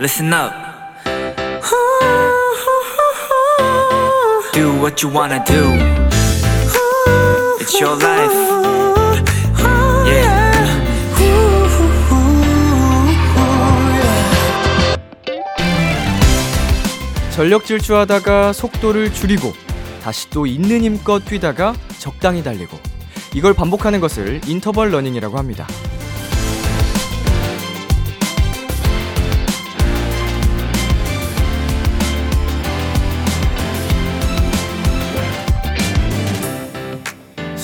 listen up Do what you wanna do It's your life yeah. 전력 질주하다가 속도를 줄이고 다시 또 있는 힘껏 뛰다가 적당히 달리고 이걸 반복하는 것을 인터벌 러닝이라고 합니다.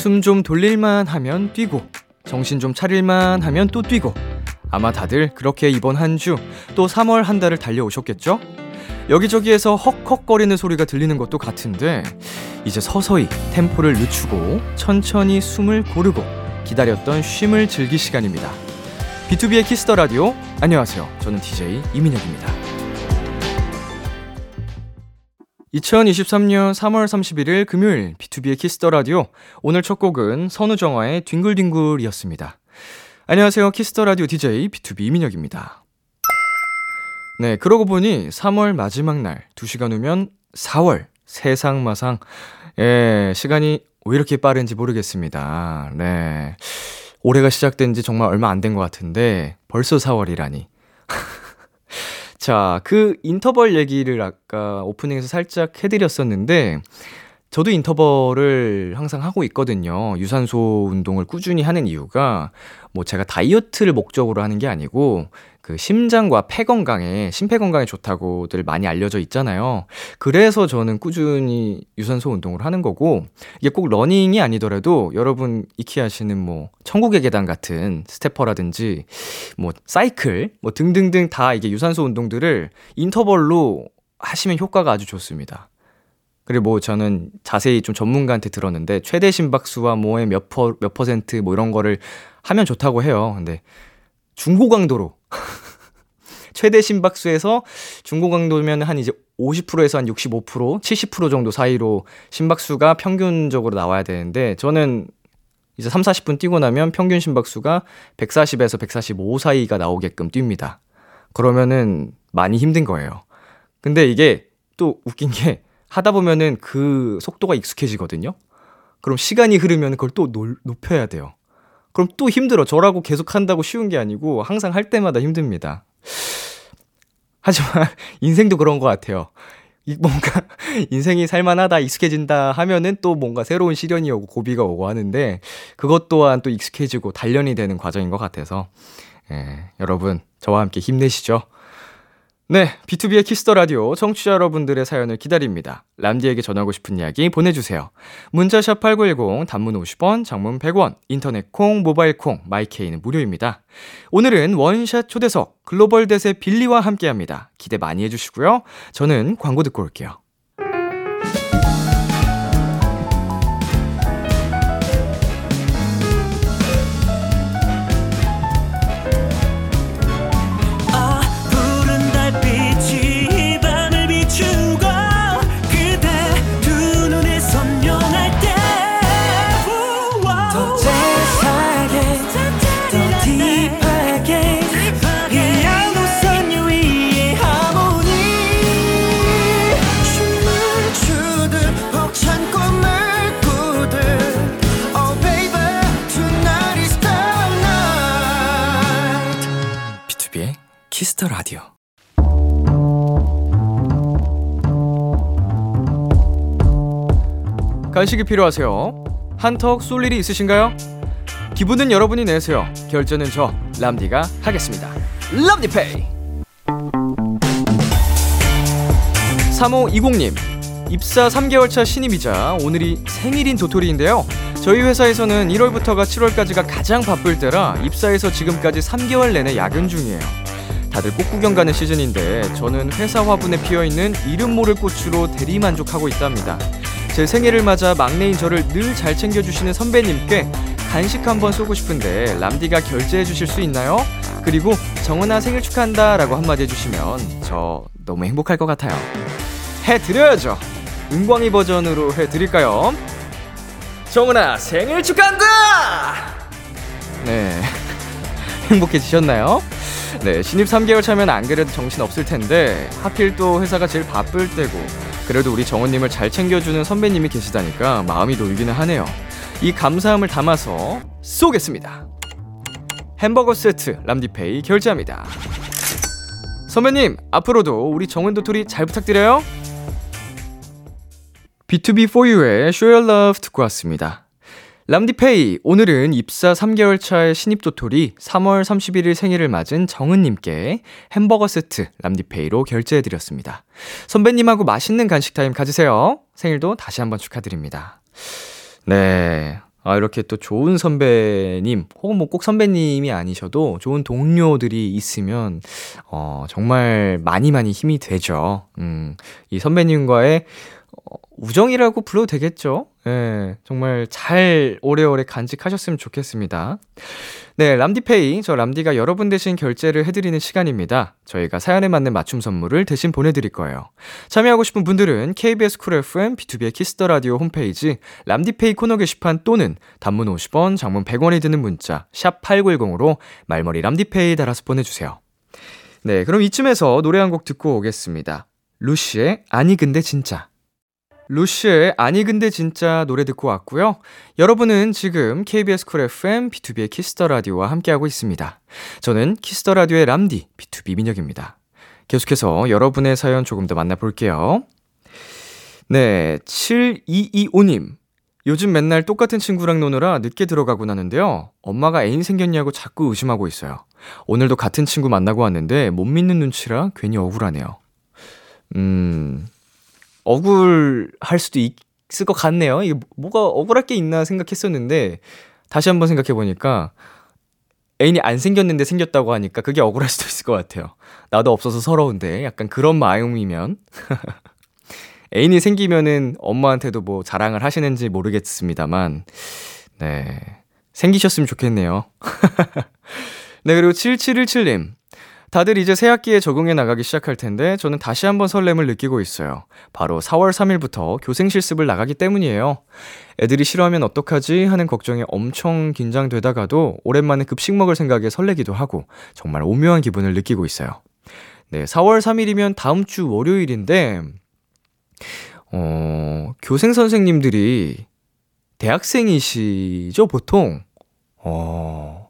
숨 좀 돌릴만 하면 뛰고 정신 좀 차릴만 하면 또 뛰고 아마 다들 그렇게 이번 한 주 또 3월 한 달을 달려오셨겠죠? 여기저기에서 헉헉거리는 소리가 들리는 것도 같은데 이제 서서히 템포를 늦추고 천천히 숨을 고르고 기다렸던 쉼을 즐길 시간입니다. B2B의 키스터 라디오 안녕하세요. 저는 DJ 이민혁입니다. 2023년 3월 31일 금요일 B2B의 키스터 라디오 오늘 첫 곡은 선우정아의 뒹굴뒹굴이었습니다. 안녕하세요. 키스터 라디오 DJ B2B 이민혁입니다. 네, 그러고 보니 3월 마지막 날 2시간 후면 4월 세상 마상 예, 시간이 왜 이렇게 빠른지 모르겠습니다. 네. 올해가 시작된 지 정말 얼마 안 된 것 같은데 벌써 4월이라니. 자, 그 인터벌 얘기를 아까 오프닝에서 살짝 해드렸었는데, 저도 인터벌을 항상 하고 있거든요. 유산소 운동을 꾸준히 하는 이유가, 뭐 제가 다이어트를 목적으로 하는 게 아니고, 그 심장과 폐 건강에 심폐 건강에 좋다고들 많이 알려져 있잖아요. 그래서 저는 꾸준히 유산소 운동을 하는 거고 이게 꼭 러닝이 아니더라도 여러분 익히 하시는 뭐 천국의 계단 같은 stepper라든지 뭐 사이클 뭐 등등등 다 이게 유산소 운동들을 인터벌로 하시면 효과가 아주 좋습니다. 그리고 뭐 저는 자세히 좀 전문가한테 들었는데 최대 심박수와 뭐의 몇, 퍼, 몇 퍼센트 뭐 이런 거를 하면 좋다고 해요. 근데 중고강도로 최대 심박수에서 중고강도면 한 이제 50%에서 한 65%, 70% 정도 사이로 심박수가 평균적으로 나와야 되는데 저는 이제 3, 40분 뛰고 나면 평균 심박수가 140에서 145 사이가 나오게끔 뜁니다. 그러면은 많이 힘든 거예요. 근데 이게 또 웃긴 게 하다 보면은 그 속도가 익숙해지거든요. 그럼 시간이 흐르면 그걸 또 높여야 돼요. 그럼 또 힘들어. 저라고 계속 한다고 쉬운 게 아니고 항상 할 때마다 힘듭니다. 하지만 인생도 그런 것 같아요. 뭔가 인생이 살만하다, 익숙해진다 하면은 또 뭔가 새로운 시련이 오고 고비가 오고 하는데 그것 또한 또 익숙해지고 단련이 되는 과정인 것 같아서 예, 여러분 저와 함께 힘내시죠. 네, B2B의 키스터 라디오 청취자 여러분들의 사연을 기다립니다. 람디에게 전하고 싶은 이야기 보내주세요. 문자 샵 #8910 단문 50원, 장문 100원, 인터넷 콩, 모바일 콩, My K는 무료입니다. 오늘은 원샷 초대석 글로벌 대세 빌리와 함께합니다. 기대 많이 해주시고요. 저는 광고 듣고 올게요. 키스 더 라디오. 간식이 필요하세요? 한턱 쏠 일이 있으신가요? 기분은 여러분이 내세요. 결제는 저 람디가 하겠습니다. 람디페이. 3520님 입사 3개월 차 신입이자 오늘이 생일인 도토리인데요. 저희 회사에서는 1월부터가 7월까지가 가장 바쁠 때라 입사해서 지금까지 3개월 내내 야근 중이에요. 다들 꽃 구경 가는 시즌인데 저는 회사 화분에 피어있는 이름 모를 꽃으로 대리 만족하고 있답니다. 제 생일을 맞아 막내인 저를 늘 잘 챙겨주시는 선배님께 간식 한번 쏘고 싶은데 람디가 결제해 주실 수 있나요? 그리고 정은아 생일 축하한다 라고 한마디 해주시면 저 너무 행복할 것 같아요. 해드려야죠. 은광이 버전으로 해드릴까요? 정은아 생일 축하한다! 네. 행복해지셨나요? 네, 신입 3개월 차면 안 그래도 정신 없을 텐데 하필 또 회사가 제일 바쁠 때고 그래도 우리 정원님을 잘 챙겨주는 선배님이 계시다니까 마음이 놓이기는 하네요. 이 감사함을 담아서 쏘겠습니다. 햄버거 세트 람디페이 결제합니다. 선배님, 앞으로도 우리 정은 도토리 잘 부탁드려요. B2B4U의 Show Your Love 듣고 왔습니다. 람디페이, 오늘은 입사 3개월 차의 신입 도토리 3월 31일 생일을 맞은 정은님께 햄버거 세트 람디페이로 결제해드렸습니다. 선배님하고 맛있는 간식 타임 가지세요. 생일도 다시 한번 축하드립니다. 네. 아, 이렇게 또 좋은 선배님, 혹은 뭐 꼭 선배님이 아니셔도 좋은 동료들이 있으면, 어, 정말 많이 많이 힘이 되죠. 음, 이 선배님과의 어, 우정이라고 불러도 되겠죠? 예, 정말 잘 오래오래 간직하셨으면 좋겠습니다. 네, 람디페이. 저 람디가 여러분 대신 결제를 해드리는 시간입니다. 저희가 사연에 맞는 맞춤 선물을 대신 보내드릴 거예요. 참여하고 싶은 분들은 KBS 쿨 FM, 비투비의 키스 더 라디오 홈페이지, 람디페이 코너 게시판 또는 단문 50원, 장문 100원이 드는 문자, 샵8910으로 말머리 람디페이 달아서 보내주세요. 네, 그럼 이쯤에서 노래 한 곡 듣고 오겠습니다. 루시의 아니 근데 진짜. 루시의 아니 근데 진짜 노래 듣고 왔고요. 여러분은 지금 KBS 쿨 FM 비투비의 키스 더 라디오와 함께하고 있습니다. 저는 키스 더 라디오의 람디 비투비 민혁입니다. 계속해서 여러분의 사연 조금 더 만나볼게요. 네, 7225님. 요즘 맨날 똑같은 친구랑 노느라 늦게 들어가곤 하는데요. 엄마가 애인 생겼냐고 자꾸 의심하고 있어요. 오늘도 같은 친구 만나고 왔는데 못 믿는 눈치라 괜히 억울하네요. 음, 억울할 수도 있을 것 같네요. 이게 뭐가 억울할 게 있나 생각했었는데 다시 한번 생각해 보니까 애인이 안 생겼는데 생겼다고 하니까 그게 억울할 수도 있을 것 같아요. 나도 없어서 서러운데 약간 그런 마음이면 애인이 생기면은 엄마한테도 뭐 자랑을 하시는지 모르겠습니다만 네 생기셨으면 좋겠네요. 네 그리고 7717님 다들 이제 새 학기에 적응해 나가기 시작할 텐데 저는 다시 한번 설렘을 느끼고 있어요. 바로 4월 3일부터 교생 실습을 나가기 때문이에요. 애들이 싫어하면 어떡하지 하는 걱정에 엄청 긴장되다가도 오랜만에 급식 먹을 생각에 설레기도 하고 정말 오묘한 기분을 느끼고 있어요. 네, 4월 3일이면 다음 주 월요일인데 어, 교생 선생님들이 대학생이시죠, 보통? 어,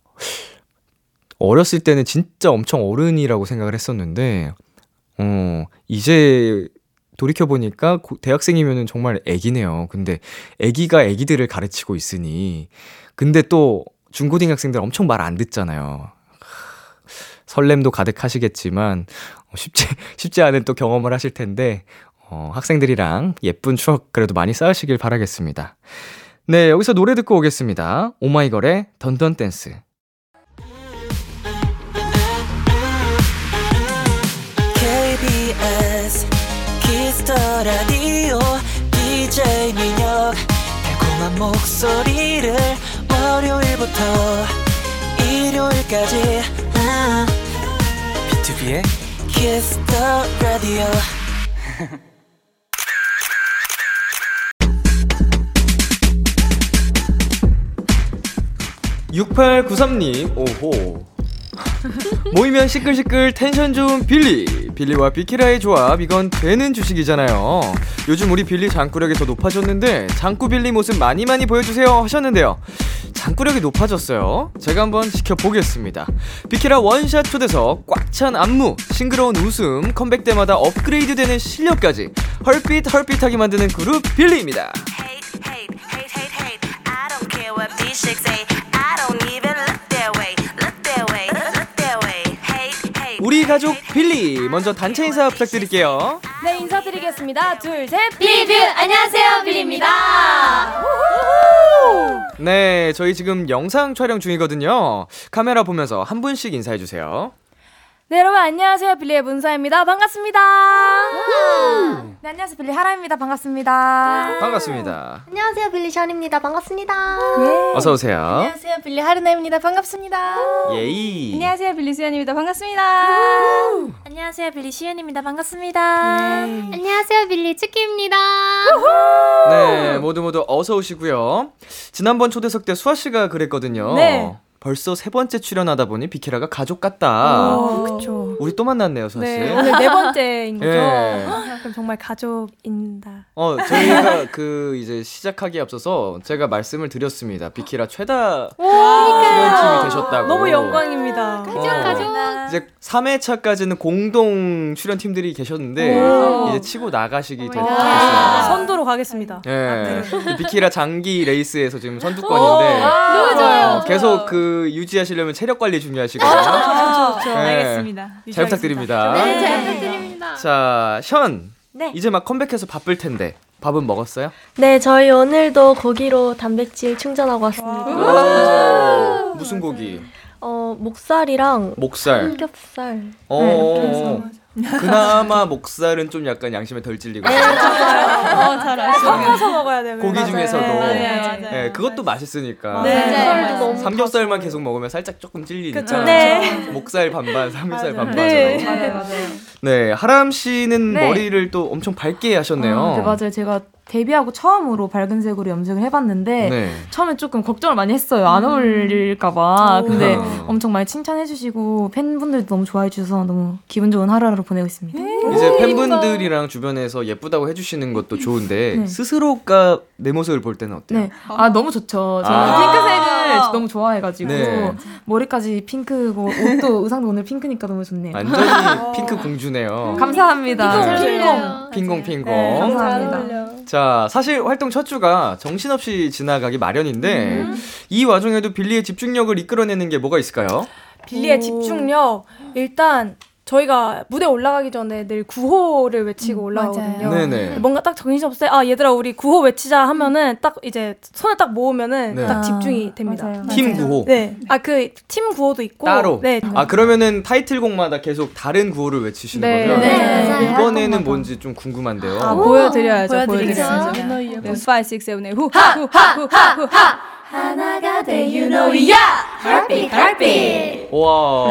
어렸을 때는 진짜 엄청 어른이라고 생각을 했었는데, 어, 이제 돌이켜보니까 대학생이면 정말 애기네요. 근데 애기가 애기들을 가르치고 있으니, 근데 또 중고등학생들 엄청 말 안 듣잖아요. 설렘도 가득하시겠지만, 쉽지, 쉽지 않은 또 경험을 하실 텐데, 어, 학생들이랑 예쁜 추억 그래도 많이 쌓으시길 바라겠습니다. 네, 여기서 노래 듣고 오겠습니다. 오마이걸의 던던 댄스. 라디오 DJ 민혁 달콤한 목소리를 월요일부터 일요일까지. 비투비의 키스 더 라디오 6893님, 오호. 모이면 시끌시끌 텐션 좋은 빌리. 빌리와 비키라의 조합, 이건 되는 주식이잖아요. 요즘 우리 빌리 장꾸력이 더 높아졌는데, 장꾸 빌리 모습 많이 많이 보여주세요 하셨는데요. 장꾸력이 높아졌어요. 제가 한번 지켜보겠습니다. 비키라 원샷 초대석, 꽉 찬 안무, 싱그러운 웃음, 컴백 때마다 업그레이드 되는 실력까지 헐빛 헐빛하게 만드는 그룹 빌리입니다. Hate, hate, hate, 가족 빌리, 먼저 단체 인사 부탁드릴게요. 네, 인사드리겠습니다. 둘, 셋. 빌리뷰! 안녕하세요, 빌리입니다. 네, 저희 지금 영상 촬영 중이거든요. 카메라 보면서 한 분씩 인사해 주세요. 네, 여러분, 안녕하세요. 빌리의 문사입니다. 반갑습니다. 네, 안녕하세요. 빌리 하라입니다. 반갑습니다. 반갑습니다. 안녕하세요, 빌리 션입니다. 반갑습니다. 예. 어서 오세요. 안녕하세요. 빌리 하르나입니다. 반갑습니다. 예이. 안녕하세요. 빌리 수연입니다. 반갑습니다. 안녕하세요. 빌리 시연입니다. 반갑습니다. 안녕하세요, 빌리 츠키입니다. 네, 모두 모두 어서 오시고요. 지난번 초대석 때 수아 씨가 그랬거든요. 네. 벌써 세 번째 출연하다 보니 비키라가 가족 같다. 어, 그쵸. 우리 또 만났네요, 사실. 네, 오늘 네 번째인 거죠. 예. 그럼 정말 가족입니다. 어, 저희가 그 이제 시작하기에 앞서서 제가 말씀을 드렸습니다. 비키라 최다 출연팀이 되셨다고. 너무 영광입니다. 가족, 가족. 이제 3회차까지는 공동 출연팀들이 계셨는데 오. 이제 치고 나가시기 되- 아, 됐습니다. 선두로 가겠습니다. 예. 이 비키라 장기 레이스에서 지금 선두권인데 너무 좋아요. 어, 계속 그 유지하시려면 체력 관리 중요하시거든요. 좋죠, 좋죠. 네. 잘 부탁드립니다. 네, 잘 부탁드립니다. 자, 현. 네. 이제 막 컴백해서 바쁠 텐데 밥은 먹었어요? 네, 저희 오늘도 고기로 단백질 충전하고 왔습니다. 무슨 고기? 어, 목살이랑 목살. 삼겹살. 어. 그나마 목살은 좀 약간 양심에 덜 찔리고. 잘 섞어서 먹어야 돼요. 고기 중에서도. 네, 맞아요. 예, 그것도 맛있으니까. 네. 삼겹살만 계속 먹으면 살짝 조금 찔리니까. 네. 목살 반반, 삼겹살 반반. 네. 네. 맞아요. 네, 하람 씨는 네. 머리를 또 엄청 밝게 하셨네요. 아, 네, 맞아요. 제가 데뷔하고 처음으로 밝은 색으로 염색을 해봤는데 네. 처음에 조금 걱정을 많이 했어요. 안 어울릴까봐. 근데 어. 엄청 많이 칭찬해주시고 팬분들도 너무 좋아해 주셔서 너무 기분 좋은 하루하루 보내고 있습니다. 이제 팬분들이랑 주변에서 예쁘다고 해주시는 것도 좋은데 네. 스스로가 내 모습을 볼 때는 어때요? 네. 아, 너무 좋죠. 저는 아. 핑크색을 너무 좋아해가지고 네. 머리까지 핑크고 옷도 의상도 오늘 핑크니까 너무 좋네요. 완전히 핑크 공주네요. 감사합니다. 핑공. 핑공 핑공. 네, 감사합니다. 자, 사실 활동 첫 주가 정신없이 지나가기 마련인데 이 와중에도 빌리의 집중력을 이끌어내는 게 뭐가 있을까요? 빌리의 집중력. 일단 저희가 무대 올라가기 전에 늘 구호를 외치고 올라가거든요. 네네. 뭔가 딱 정신없을 때, 아, 얘들아, 우리 구호 외치자 하면은 딱 이제 손을 딱 모으면은 네. 딱 아, 집중이 됩니다. 맞아요. 팀 구호. 네. 아, 그 팀 구호도 있고. 따로. 네. 아 그러면은 타이틀곡마다 계속 다른 구호를 외치시는 네. 거죠? 네. 맞아요. 이번에는 뭔지 좀 궁금한데요. 아, 보여드려야죠. 보여드리죠. 보여드리죠. 네. 5, 6, 7, 8, 후, 하, 후, 하, 후, 하, 후, 하. 하나가 돼, 유노이아! Heartbeat, heartbeat! 와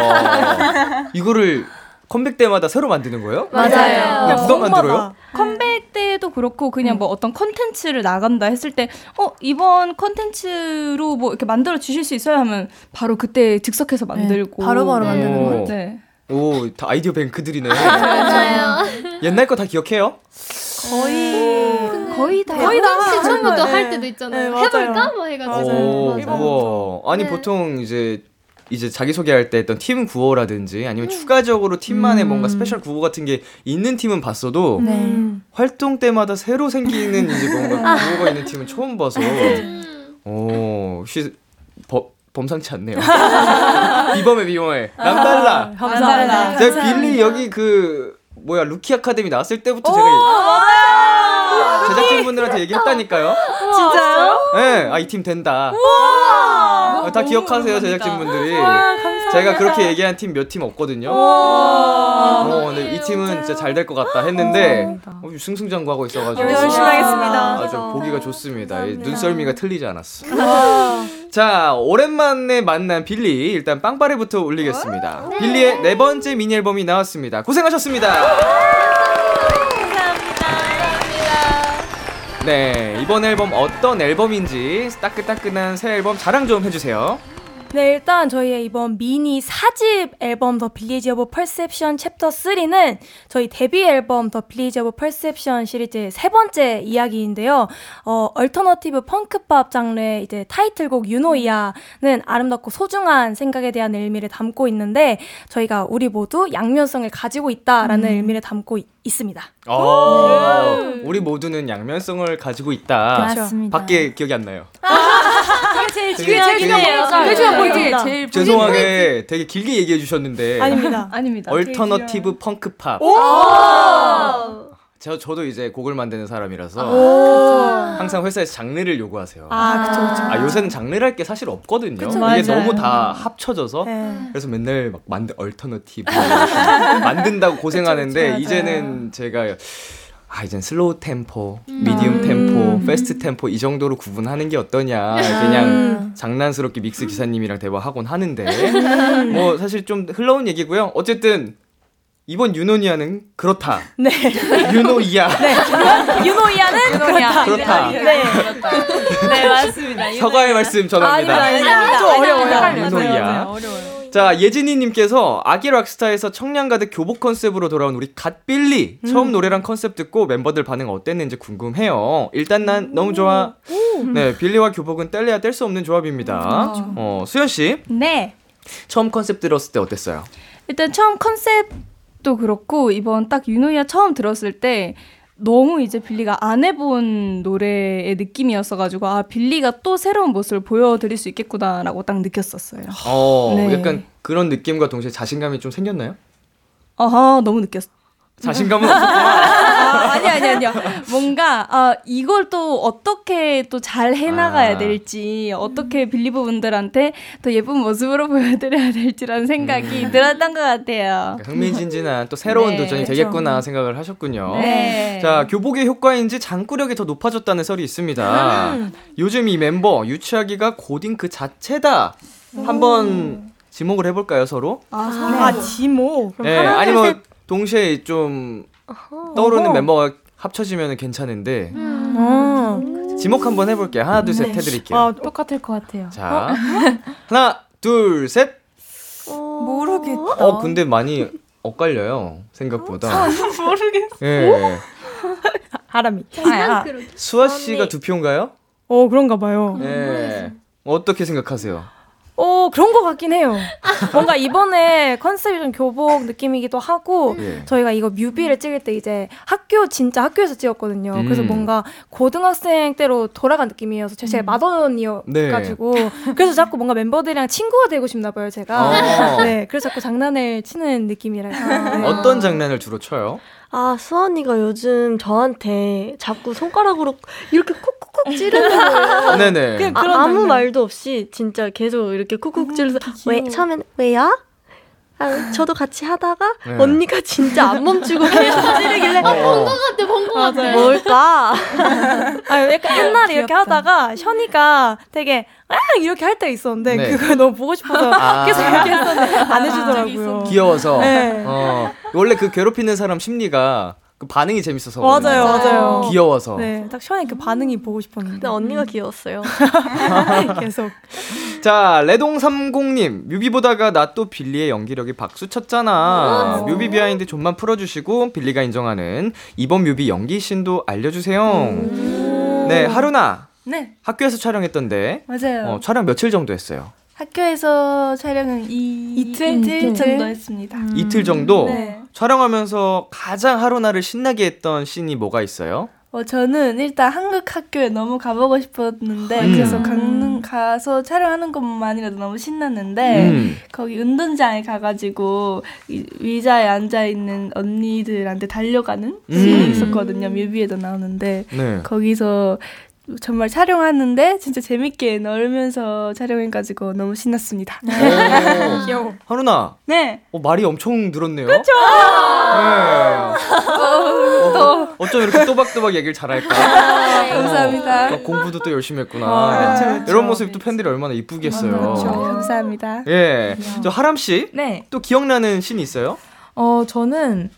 이거를 컴백 때마다 새로 만드는 거예요? 맞아요. 그냥 누가 만들어요? 컴백 때도 그렇고 그냥 뭐 어떤 컨텐츠를 나간다 했을 때 어 이번 컨텐츠로 뭐 이렇게 만들어 주실 수 있어요 하면 바로 그때 즉석해서 만들고 바로바로 네. 만드는 오. 거예요. 네. 오, 다 아이디어 뱅크들이네. 맞아요. 옛날 거 다 기억해요? 거의. 거의 다. 거의 다 처음부터 네. 할 때도 있잖아요. 네. 해볼까? 뭐 해가지고. 오, 맞아요. 우와. 아니 네. 보통 이제 이제 자기 소개할 때 했던 팀 구호라든지 아니면 추가적으로 팀만의 음. 뭔가 special 구호 같은 게 있는 팀은 봤어도 네. 음. 활동 때마다 새로 생기는 이제 뭔가 구호가 있는 팀은 처음 봐서 오, 혹시 버, 범상치 않네요. 비범해 비범해. 남달라. 감사합니다. 제가 빌리 여기 그 뭐야 루키 아카데미 나왔을 때부터 제가 제작진분들한테 얘기했다니까요. 진짜요? 네, 아이 팀 된다. 아, 다 기억하세요 제작진분들이. 제가 그렇게 얘기한 팀 몇 팀 없거든요. 어, 근데 이 팀은 진짜 잘 될 것 같다 했는데 어, 승승장구하고 있어가지고 열심히 하겠습니다. 아주 보기가 좋습니다. 이 눈썰미가 틀리지 않았어. 자, 오랜만에 만난 빌리 일단 빵빠레부터 올리겠습니다. 빌리의 네 번째 미니 앨범이 나왔습니다. 고생하셨습니다. 네, 이번 앨범 어떤 앨범인지 따끈따끈한 새 앨범 자랑 좀 해주세요. 네, 일단 저희의 이번 미니 4집 앨범 the Billage of perception chapter 3는 저희 데뷔 앨범 the Billage of perception 시리즈의 세 번째 이야기인데요. 어, alternative funk pop 장르의 이제 타이틀곡 유노이아는 아름답고 소중한 생각에 대한 의미를 담고 있는데 저희가 우리 모두 양면성을 가지고 있다라는 의미를 담고 이- 있습니다. 어, 우리 모두는 양면성을 가지고 있다. 맞습니다. 밖에 기억이 안 나요. 제일 되게- 되게- 제일 중요한 포인트. 네. 제일 죄송하게 되게 길게 얘기해 주셨는데 아닙니다. 아닙니다. alternative funk pop. 저, 저도 이제 곡을 만드는 사람이라서 항상 회사에서 장르를 요구하세요. 아, 아, 그쵸, 그쵸. 요새는 장르랄 게 사실 없거든요. 이게 맞아요. 너무 다 합쳐져서 네. 그래서 맨날 막 만든 alternative 만든다고 고생하는데 이제는 제가 아 이젠 slow 템포, medium 템포, fast 템포 이 정도로 구분하는 게 어떠냐 그냥 장난스럽게 mix 기사님이랑 대화하곤 하는데 뭐 사실 좀 흘러온 얘기고요. 어쨌든 이번 유노니아는 그렇다. 네. 유노이야. 유노이아는 그렇다. 그렇다. 네. 네, 맞습니다. 사과의 말씀 전합니다. 아닙니다. 좀 어려워요. 유노이아. 자, 예진이님께서 아기 락스타에서 청량 가득 교복 컨셉으로 돌아온 우리 갓빌리 처음 노래랑 컨셉 듣고 멤버들 반응 어땠는지 궁금해요. 일단 난 너무 좋아. 네, 빌리와 교복은 뗄래야 뗄 수 없는 조합입니다. 어, 수현 씨 네. 처음 컨셉 들었을 때 어땠어요? 일단 처음 컨셉 도 그렇고 이번 딱 유노이아 처음 들었을 때 너무 이제 빌리가 안 해본 노래의 느낌이었어가지고 아 빌리가 또 새로운 모습을 보여드릴 수 있겠구나라고 딱 느꼈었어요. 어, 네. 약간 그런 느낌과 동시에 자신감이 좀 생겼나요? 아하 너무 느꼈어. 자신감은 없었구나. 아, 아니 아니 아니요. 뭔가 아 이걸 또 어떻게 또 잘 해나가야 아. 될지 어떻게 빌리브 분들한테 더 예쁜 모습으로 보여드려야 될지라는 생각이 들었던 것 같아요. 흥미진진한 또 새로운 네, 도전이 되겠구나 생각을 하셨군요. 네. 자, 교복의 효과인지 장구력이 더 높아졌다는 설이 있습니다. 요즘 이 멤버 유치하기가 고딩 그 자체다. 한번 지목을 해볼까요, 서로? 아, 지모. 네, 아니면 동시에 좀 떠오르는 멤버가 합쳐지면 괜찮은데 어. 지목 한번 해볼게요. 하나, 둘, 셋 해드릴게요. 아, 똑같을 것 같아요. 자, 하나, 둘, 셋. 모르겠다. 어, 근데 많이 엇갈려요. 생각보다. 모르겠어. 예. 하람이. 아, 수아 씨가 두 표인가요? 어, 그런가 봐요. 예. 어떻게 생각하세요? 어, 그런 것 같긴 해요. 뭔가 이번에 컨셉이 좀 교복 느낌이기도 하고, 예. 저희가 이거 뮤비를 찍을 때 이제 학교, 진짜 학교에서 찍었거든요. 그래서 음. 뭔가 고등학생 때로 돌아간 느낌이어서 제가 제일 맏언니여가지고, 그래서 자꾸 뭔가 멤버들이랑 친구가 되고 싶나 봐요, 제가. 어. 네, 그래서 자꾸 장난을 치는 느낌이랄까. 네. 어떤 장난을 주로 쳐요? 아, 수언니가 요즘 저한테 자꾸 손가락으로 이렇게 콕콕콕 찌르는 거예요. 네네. 그냥 아, 아무. 말도 없이 진짜 계속 이렇게 콕콕 찌르면서 왜 처음엔 왜요? 아, 저도 같이 하다가 네. 언니가 진짜 안 멈추고 계속 찌르길래 어. 맞아요. 뭘까? 아, 약간 옛날에 이렇게 하다가 션이가 되게 아 이렇게 할 때 있었는데 네. 그걸 너무 보고 싶어서 아. 계속 이렇게 했었는데 안 해주더라고요. 귀여워서. 네. 어. 원래 그 괴롭히는 사람 심리가 그 반응이 재밌어서. 맞아요. 맞아요. 귀여워서. 네, 딱 션이 그 반응이 보고 싶었는데 근데 언니가 귀여웠어요. 계속 자, 레동 30님. 뮤비 보다가 나 또 빌리의 연기력이 박수 쳤잖아. 뮤비 behind 좀만 풀어주시고, 빌리가 인정하는 이번 뮤비 연기 씬도 알려주세요. 네, 하루나. 네 학교에서 촬영했던데, 맞아요. 어, 촬영 며칠 정도 했어요? 학교에서 촬영은 이 이틀? 이틀 이틀? 정도 했습니다. 이틀 정도? 네. 촬영하면서 가장 하루나를 신나게 했던 씬이 뭐가 있어요? 어, 저는 일단 한국 학교에 너무 가보고 싶었는데 음. 그래서 강릉 가서 촬영하는 것만이라도 너무 신났는데 음. 거기 운동장에 가가지고 이- 의자에 앉아 있는 언니들한테 달려가는 음. 씬이 있었거든요. 뮤비에도 나오는데 네. 거기서 정말 촬영하는데 진짜 재밌게 놀면서 촬영해가지고 너무 신났습니다. 오. 귀여워. 하루나, 네. 어, 말이 엄청 늘었네요. 그쵸? 네. 어, 어쩜 이렇게 또박또박 얘기를 잘할까? 감사합니다. 어, 공부도 또 열심히 했구나. 아, 그쵸, 그쵸. 이런 모습 또 팬들이 얼마나 이쁘겠어요. 감사합니다. 예. 저 하람 씨, 네. 또 기억나는 씬 있어요? 어, 저는,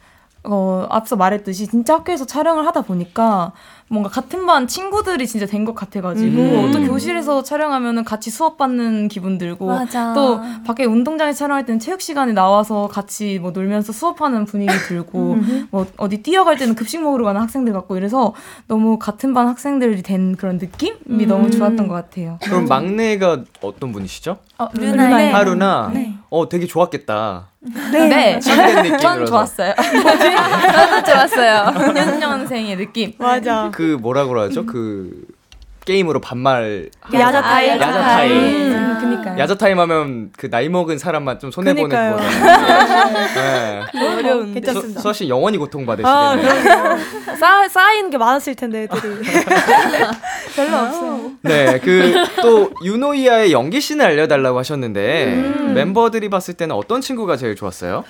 어, 앞서 말했듯이 진짜 학교에서 촬영을 하다 보니까 뭔가 같은 반 친구들이 진짜 된 것 같아가지고 음. 또 교실에서 촬영하면은 같이 수업 받는 기분 들고 맞아. 또 밖에 운동장에서 촬영할 때는 체육 시간에 나와서 같이 뭐 놀면서 수업하는 분위기 들고 뭐 어디 뛰어갈 때는 급식 먹으러 가는 학생들 같고 이래서 너무 같은 반 학생들이 된 그런 느낌이 너무 좋았던 것 같아요. 그럼 막내가 어떤 분이시죠? 어, 루나의 하루나. 어, 되게 좋았겠다. 네. 친구된 느낌으로. 전 좋았어요. 저도 좋았어요. 6년생의 느낌. 맞아. 그 뭐라 그러죠? 그 게임으로 반말 야자 타임. 야자 타임. 음, 그니까요. 야자 타임 하면 그 나이 먹은 사람만 좀 손해 보는. 거잖아요. 네. 어려운. 수, 괜찮습니다. 수아 씨 영원히 고통 아, 받으시겠네요. 그럼요. 쌓, 쌓이는 게 많았을 텐데, 애들이. 별로 없어요. 네, 그 또 유노이아의 연기 scene을 알려달라고 하셨는데 음. 멤버들이 봤을 때는 어떤 친구가 제일 좋았어요?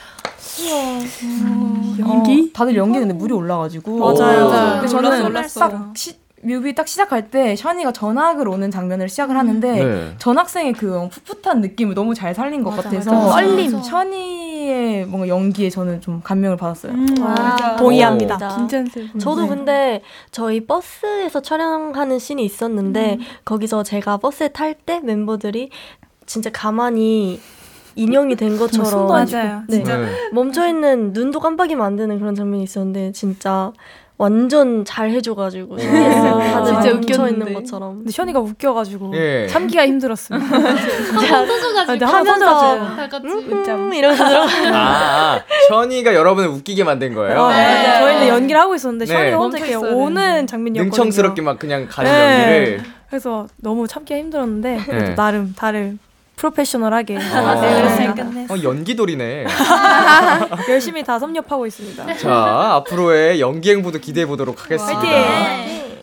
연기? 다들 연기 근데 물이 올라가지고. 맞아요, 맞아요. 근데 저는. 딱 시, 뮤비 딱 시작할 때 션이가 전학을 오는 장면을 시작을 하는데 네. 전학생의 그 풋풋한 느낌을 너무 잘 살린 것 맞아, 같아서 맞아. 떨림 현이의 뭔가 연기에 저는 좀 감명을 받았어요. 아, 오. 동의합니다. 진짜. 저도 근데 저희 버스에서 촬영하는 씬이 있었는데 거기서 제가 버스에 탈 때 멤버들이 진짜 가만히 인형이 된 것처럼 맞아요. 네. 네. 멈춰 있는 눈도 깜빡이면 안 되는 그런 장면이 있었는데 진짜 완전 잘 해줘가지고. 다들 진짜 웃겼는데. 있는 것처럼. 근데 션이가 웃겨가지고 예. 참기가 힘들었어요. 터져가지고 한번 하면서 다 같이 음, 이러면서 들어가. 아, 아, 션이가 여러분을 웃기게 만든 거예요. 어, 맞아요. 저희는 연기를 하고 있었는데 네. 션이가 혼자 이렇게 오는 장면이었거든요. 능청스럽게 막 그냥 가는 네. 연기를. 그래서 너무 참기가 힘들었는데 네. 나름 다들 프로페셔널하게 아, 네, 어, 연기돌이네. 열심히 다 섭렵하고 있습니다. 자, 앞으로의 연기 행보도 기대해 보도록 하겠습니다.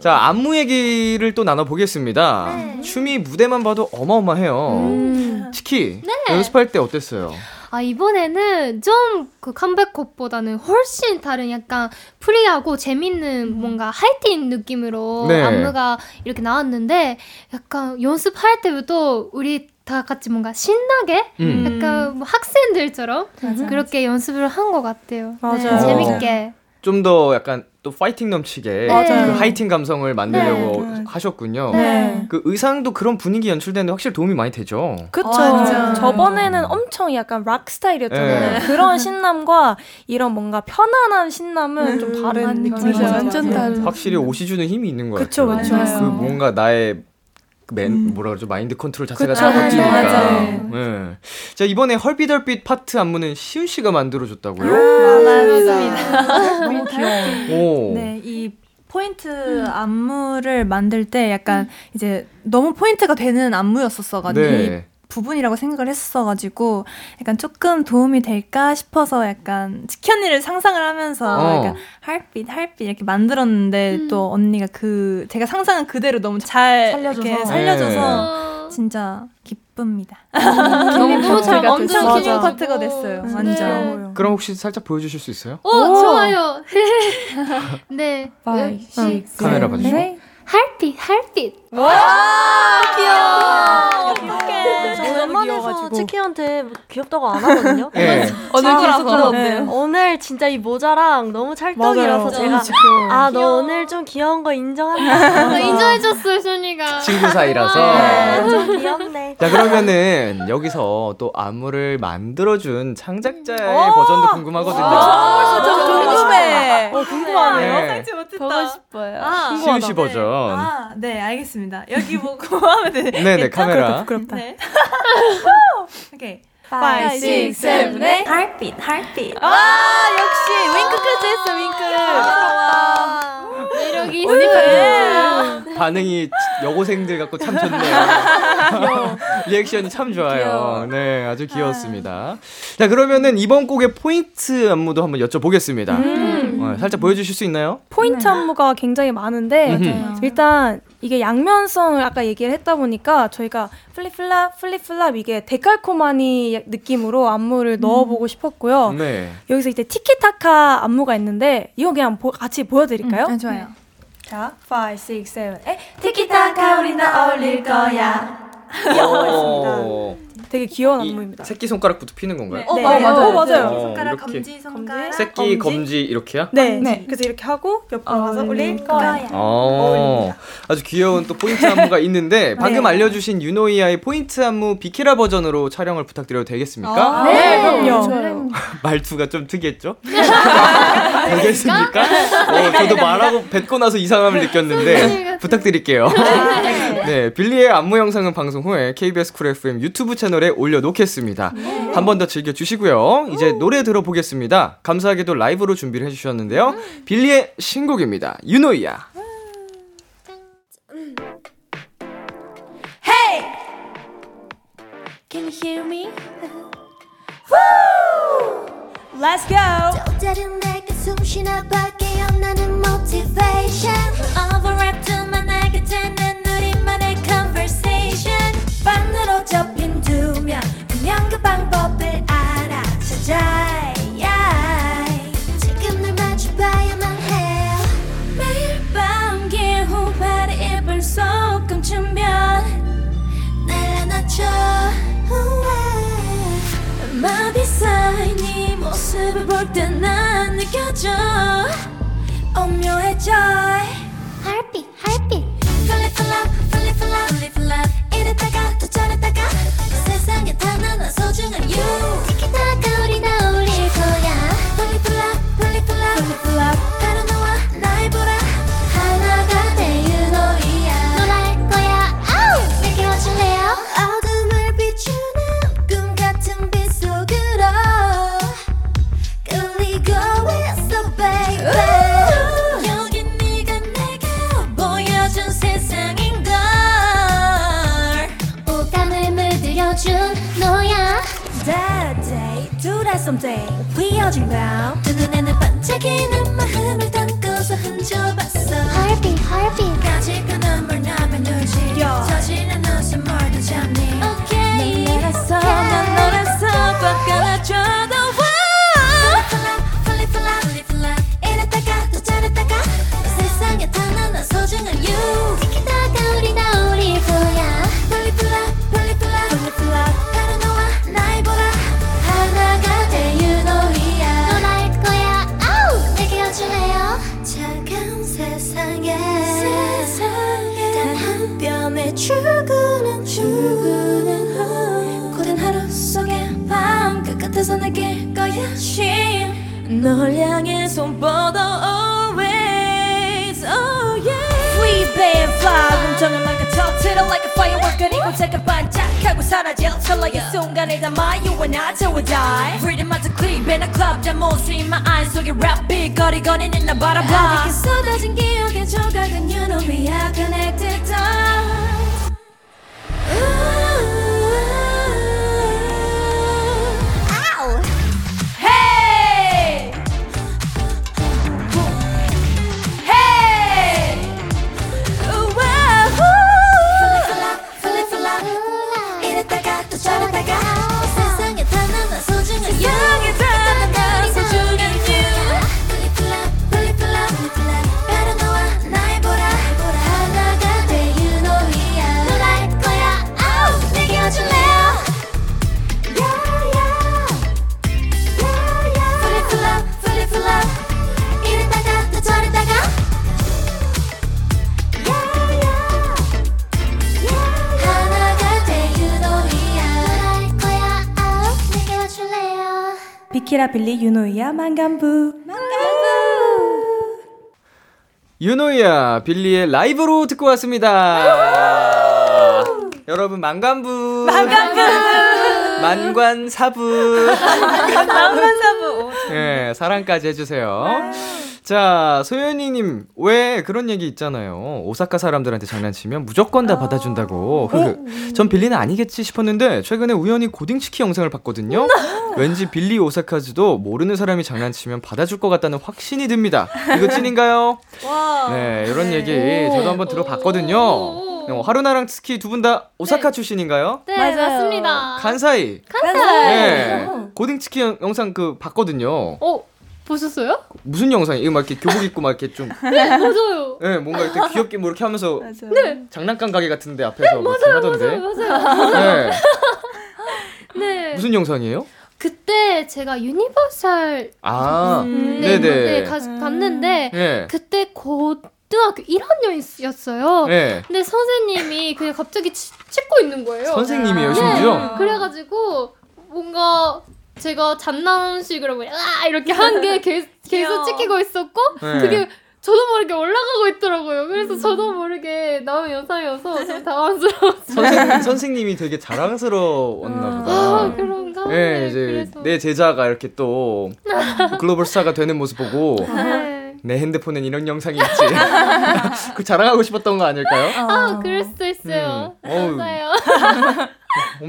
자, 안무 얘기를 또 나눠 보겠습니다. 춤이 무대만 봐도 어마어마해요. 치키, 연습할 때 어땠어요? 아, 이번에는 좀 그 컴백곡보다는 훨씬 다른 약간 프리하고 재밌는 뭔가 하이틴 느낌으로 네. 안무가 이렇게 나왔는데 약간 연습할 때부터 우리 다 같이 뭔가 신나게 음. 약간 뭐 학생들처럼 그렇게 연습을 한 것 같아요. 맞아요. 네, 어. 재밌게. 좀 더 약간 또 파이팅 넘치게 맞아요. 그 하이틴 감성을 만들려고 네. 하셨군요. 네. 그 의상도 그런 분위기 연출되는데 확실히 도움이 많이 되죠. 그쵸. 맞아. 저번에는 엄청 약간 락 스타일이었잖아요. 네. 그런 신남과 이런 뭔가 편안한 신남은 좀 다른 느낌이죠. 맞아요. 완전 다른. 확실히 옷이 주는 힘이 있는 같아요. 그쵸. 그 뭔가 나의 그 맨, 뭐라 그러죠 마인드 컨트롤 자체가 그쵸, 달라지니까. 맞아요. 네. 자 이번에 헐비덜빛 파트 안무는 시윤 씨가 만들어줬다고요? 너무 귀여워. 오. 네, 이 포인트 안무를 만들 때 약간 이제 너무 포인트가 되는 안무였었어가지고 이 네. 부분이라고 생각을 했어가지고 약간 조금 도움이 될까 싶어서 약간 치현이를 상상을 하면서 어. 약간 할빛 할빛 이렇게 만들었는데 또 언니가 그 제가 상상한 그대로 너무 잘 살려줘서. 살려줘서 어, 진짜 기쁩니다. 너무 잘 엄청. 킬링 파트가 됐어요. 네. 완전. 그럼 혹시 살짝 보여주실 수 있어요? 오, 좋아요. 네. Five, six, 카메라 seven, 봐주시고. eight. 할빛, 할빛. Bulamadım. 저 웬만해서 치키한테 뭐 귀엽다고 안 하거든요. 네. 어느 거라서. 네. 오늘 진짜 이 모자랑 너무 찰떡이라서 제가 아 너 오늘 좀 귀여운 거 인정한다. 아, 인정해줬어요, 쇼니가. 친구 사이라서. 네, 좀 귀엽네. 자 그러면은 여기서 또 안무를 만들어준 창작자의 버전도 궁금하거든요. 저 궁금해. 어, 궁금하네요. 네. 상치 못했다. 보고 싶어요. 아, 시윤 씨 버전. 아, 네, 알겠습니다. 여기 보고 하면 돼. 네네 카메라. 부끄럽다. 네. 오케이. Five, Five, six, seven, eight. heartbeat, heartbeat. 아 역시 윙크까지 했어 윙크. 매력이 있어요. 반응이 여고생들 같고 참 좋네요. 리액션이 참 좋아요. 네, 아주 귀여웠습니다. 자, 그러면은 이번 곡의 포인트 안무도 한번 여쭤보겠습니다. 어, 살짝 보여주실 수 있나요? 포인트 안무가 굉장히 많은데. 일단 이게 양면성을 아까 얘기를 했다 보니까 저희가 flip flop flip flop 이게 데칼코마니 느낌으로 안무를 넣어보고 싶었고요. 네. 여기서 이제 티키타카 안무가 있는데 이거 그냥 보- 같이 보여드릴까요? 아, 좋아요. 자, 5, 6, 7, 8 티키타카 우린 다 어울릴 거야. 오. 되게 귀여운 이 안무입니다. 새끼 손가락부터 피는 건가요? 네. 어, 맞아요. 어, 맞아요. 어, 손가락, 이렇게. 검지, 손가락. 새끼, 검지 이렇게요? 네. 네. 그래서 이렇게 하고 옆으로 가서 어울릴 올릴 거야. 어, 아주 귀여운 또 포인트 안무가 있는데 방금 네. 알려주신 유노이아의 포인트 안무 비키라 버전으로 촬영을 부탁드려도 되겠습니까? 네, 그럼요. 좋아요. 말투가 좀 특이했죠? 되겠습니까? 어, 저도 말하고 뱉고 나서 이상함을 느꼈는데 부탁드릴게요. 네, 빌리의 안무 영상은 방송 후에 KBS 쿨 FM 유튜브 채널에 올려놓겠습니다. 한번 더 즐겨주시고요. 이제 노래 들어보겠습니다. 감사하게도 라이브로 준비를 해주셨는데요. 빌리의 신곡입니다. 유노이야. Can you hear me? Let's go. 또 다른 내게 숨쉬나 밖에 없나는 motivation Over랩도 만나게 되는 반으로 접힌 두명 그냥 그 방법을 알아 찾아 지금 날 마주봐야만 해 매일 밤 기후발의 이불 속 감추면 날 안아줘 up beside you 모습을 볼 때 난 느껴져 오묘해져 Heartbeat, heartbeat. Fall for love, fall for love, fall for love 이랬다가 you someday 휘어진 밤두 눈에는 반짝이는 마음을 담고서 훔쳐봤어 Heartbeat, heartbeat. Beat 거리거 빌리 유노이야 만감부. 유노이야 빌리의 라이브로 듣고 왔습니다. 여러분 만관부 만관부 만관사부 만관사부. 예 사랑까지 해주세요. 자 소연이님 왜 그런 얘기 있잖아요. 오사카 사람들한테 장난치면 무조건 다 받아준다고. 흐흐. 전 빌리는 아니겠지 싶었는데 최근에 우연히 고딩치키 영상을 봤거든요. 왠지 빌리 오사카즈도 모르는 사람이 장난치면 받아줄 것 같다는 확신이 듭니다. 이거 찐인가요? 네, 이런 얘기 저도 한번 들어봤거든요. 어, 하루나랑 스키 두 분 다 오사카 출신인가요? 네, 맞아요. 맞습니다. 간사이. 간사이. 네. 고딩치키 영- 영상 그 봤거든요. 어, 보셨어요? 무슨 영상이에요? 막 이렇게 교복 입고 막 이렇게 좀. 네, 맞아요. 네, 뭔가 이렇게 귀엽게 뭐 이렇게 하면서 네. 장난감 가게 같은데 앞에서 뭐 이렇게 하던데. 맞아요. 네. 네. 무슨 영상이에요? 그때 제가 유니버설 아, 네, 네네. 네, 가, 갔는데 네. 그때 고등학교 1학년이었어요. 네. 근데 선생님이 그냥 갑자기 치, 찍고 있는 거예요. 선생님이에요, 네. 심지어? 그래가지고 뭔가 제가 장난식으로 뭐, 아 이렇게 한 게 계속 찍히고 있었고 네. 그게 저도 모르게 올라가고 있더라고요. 그래서 저도 모르게 나온 영상이어서 좀 당황스러웠어요. 선생, 선생님이 되게 자랑스러웠나 보다. 아 그런가? 네, 이제 그래서 내 제자가 이렇게 또 글로벌 스타가 되는 모습 보고 네. 내 핸드폰엔 이런 영상이 있지. 그 자랑하고 싶었던 거 아닐까요? 아 그럴 수도 있어요. 음. 맞아요.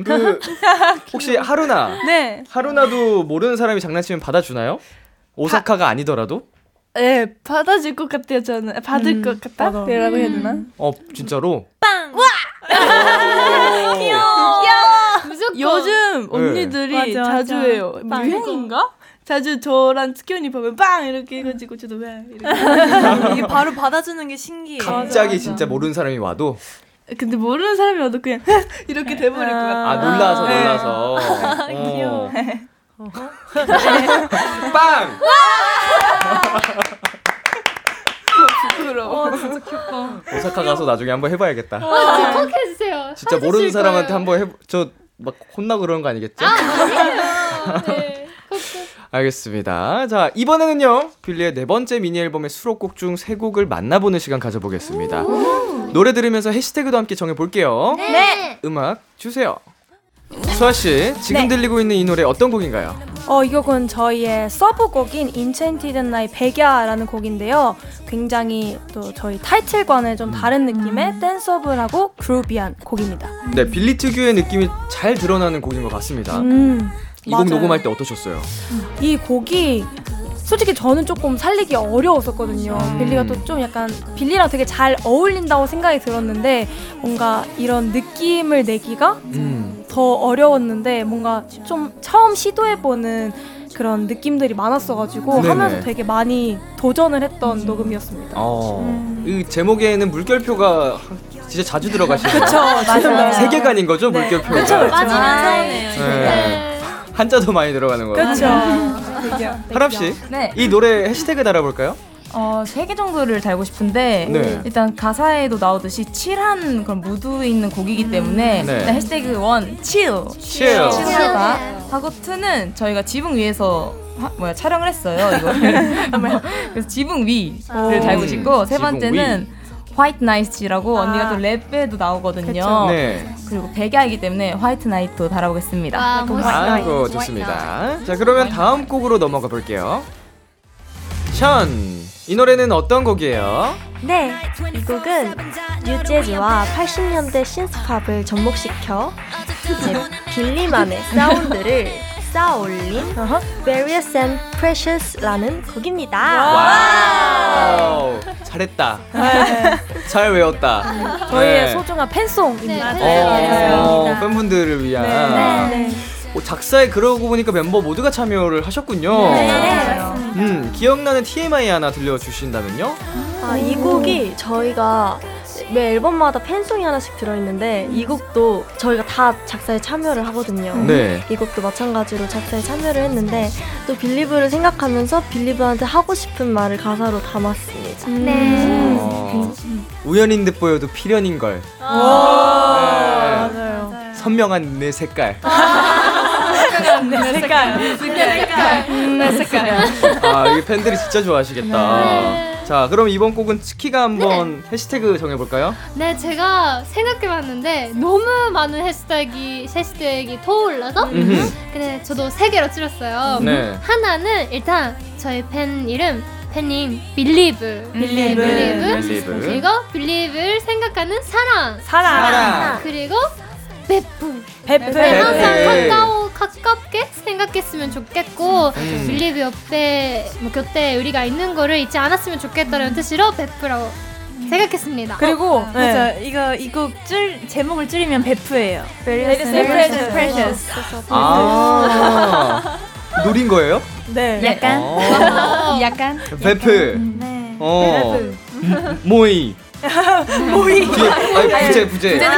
그 혹시 하루나 네. 하루나도 모르는 사람이 장난치면 받아주나요? 오사카가 아니더라도? 네, 받아줄 것 같아요, 저는. 받을 음, 것 같다? 맞아. 라고 해야 되나? 어 진짜로? 무조건 요즘 언니들이 맞아, 자주 맞아. 해요. 빵. 유행인가? 자주 저랑 스키언니 보면 빵! 이렇게 해가지고 저도 왜 이렇게. 이게 바로 받아주는 게 신기해. 갑자기 진짜 모르는 사람이 와도 근데 모르는 사람이 와도 그냥 이렇게 돼버릴 것 같아. 아 놀라서 네. 놀라서. 어. 귀여워. 빵! 부끄러워. 진짜 귀엽다. 오사카 가서 나중에 한번 해봐야겠다. 아, 꼭 해주세요. 진짜 해주실 모르는 사람한테. 한번 해, 저 막 혼나고 그러는 거 아니겠죠? 아니에요. 네. 알겠습니다. 자, 이번에는요, 빌리의 네 번째 미니 앨범의 수록곡 중 세 곡을 만나보는 시간 가져보겠습니다. 노래 들으면서 해시태그도 함께 정해볼게요. 네. 음악 주세요. 수아 씨, 지금 네. 들리고 있는 이 노래 어떤 곡인가요? 어, 이 곡은 저희의 서브곡인 Enchanted Night 백야라는 곡인데요. 굉장히 또 저희 타이틀과는 좀 다른 느낌의 댄서블하고 그루비한 곡입니다. 네, 빌리 특유의 느낌이 잘 드러나는 곡인 것 같습니다. 음, 이 곡 맞아요. 녹음할 때 어떠셨어요? 이 곡이 솔직히 저는 조금 살리기 어려웠었거든요. 음. 빌리가 또 좀 약간 빌리랑 되게 잘 어울린다고 생각이 들었는데 뭔가 이런 느낌을 내기가 음. 더 어려웠는데 뭔가 좀 처음 시도해보는 그런 느낌들이 많았어가지고 네네. 하면서 되게 많이 도전을 했던 녹음이었습니다. 어, 이 제목에는 물결표가 진짜 자주. 그쵸, 맞아요. 세계관인 거죠, 네. 물결표가. 그쵸, 그쵸. 빠지면 아, 서운해요. 네. 한자도 많이 들어가는 거예요. 그쵸. 하람 씨, 네. 이 노래 해시태그 달아볼까요? 어, 세 개 정도를 달고 싶은데 네. 일단 가사에도 나오듯이 칠한 그런 무드 있는 곡이기 때문에 네. 일단 해시태그 원 칠. Chill. chill하다. 하고 투는 저희가 지붕 위에서 하- 뭐야 촬영을 했어요 이거를 뭐, 그래서 지붕 위를 오. 달고 싶고 세 지붕 번째는 white night라고 언니가 또 랩에도 나오거든요. 네. 그리고 백야이기 때문에 white night도 달아보겠습니다. 와. 아이고 좋습니다. 자 그러면 다음 곡으로 넘어가 볼게요. 션, 이 노래는 어떤 곡이에요? 네, 이 곡은 nu jazz와 80년대 synth-pop을 접목시켜 이제 빌리만의 사운드를 쌓아 올린 Various and Precious라는 곡입니다. 와우, 잘했다. 잘 외웠다. 저희의 네. 소중한 팬송입니다. 네, 어, 팬분들을 위한. 네. 어, 작사에 그러고 보니까 멤버 모두가 참여를 하셨군요. 네. 음, 기억나는 TMI 하나 들려주신다면요? 아, 이 곡이 저희가 매 앨범마다 팬송이 하나씩 들어있는데 이 곡도 저희가 다 작사에 참여를 하거든요. 네. 이 곡도 마찬가지로 작사에 참여를 했는데 또 빌리브를 생각하면서 빌리브한테 하고 싶은 말을 가사로 담았습니다. 네. 어, 우연인 듯 보여도 필연인 걸. 네. 맞아요. 선명한 내 색깔. 내 색깔. 내 색깔. 아, 이 팬들이 진짜 좋아하시겠다. 자, 그럼 이번 곡은 츠키가 한번 해시태그 정해볼까요? 네, 제가 생각해봤는데 너무 많은 해시태그 해시태그 떠올라서 음흠. 근데 저도 세 개로 줄였어요. 네. 하나는 일단 저희 팬 이름 팬덤 빌리브. 빌리브 빌리브. 그리고 빌리브를 생각하는 사랑 사랑. 사랑. 그리고 베프 베프. 네, 항상 베프. 가까워 가깝게 생각했으면 좋겠고 음. 빌리브 옆에 뭐 곁에 우리가 있는 거를 잊지 않았으면 좋겠다는 뜻으로 베프라고 생각했습니다. 그리고 네. 맞아 이거 이거 줄 제목을 줄이면 베프예요. Precious. Precious. 아, 노린 거예요? 네. 약간 어. 약간 베프. 네. 어. 음, 모이. 모이. 뒤에, 아니, 부제, 부제. 부제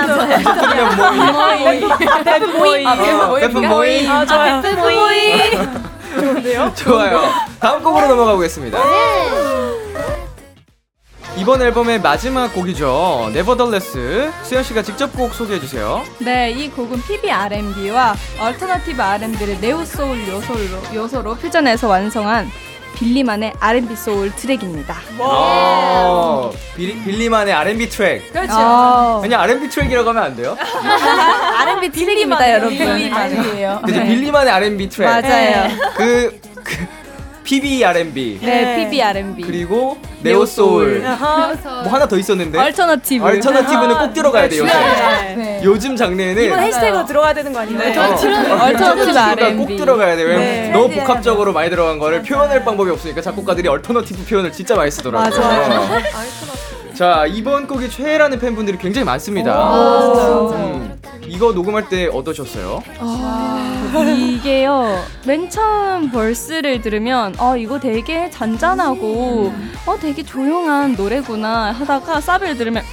들으면 모이. 베프 모이. 어, 베프 모이. 아, 좋아요. 베프 모이. 좋은데요? 좋아요. 다음 곡으로 넘어가 보겠습니다. 이번 앨범의 마지막 곡이죠. Nevertheless. 수현 씨가 직접 곡 소개해 주세요. 네, 이 곡은 PBR&B와 alternative R&B를 neo soul 요소로, 요소로 퓨전해서 완성한 빌리만의 R&B soul 트랙입니다. 어, 빌리, 빌리만의 R&B 트랙. 그렇죠. 아, 그냥 R&B 트랙이라고 하면 안 돼요? R&B 트랙입니다, 여러분. 빌리만이에요. 그죠? 빌리만의 R&B 트랙. 맞아요. 그, 그 PB R&B. 네, PB R&B. 그리고 neo soul. 그래서 뭐 하나 더 있었는데. alternative. alternative는 꼭 들어가야 돼, 요새. 네. 요즘 장르에는 이건 해시태그로 들어가야 되는 거? 어, alternative alternative가 꼭 R&B. 들어가야 돼. 왜냐면 네. 너무 복합적으로 많이 들어간 거를 표현할 방법이 없으니까 작곡가들이 alternative 표현을 진짜 많이 쓰더라고요. 맞아요. 자, 이번 곡이 최애라는 팬분들이 굉장히 많습니다. 아, 음, 이거 녹음할 때 어떠셨어요? 이게요 맨 처음 벌스를 들으면 어 이거 되게 잔잔하고 어 되게 조용한 노래구나 하다가 사비를 들으면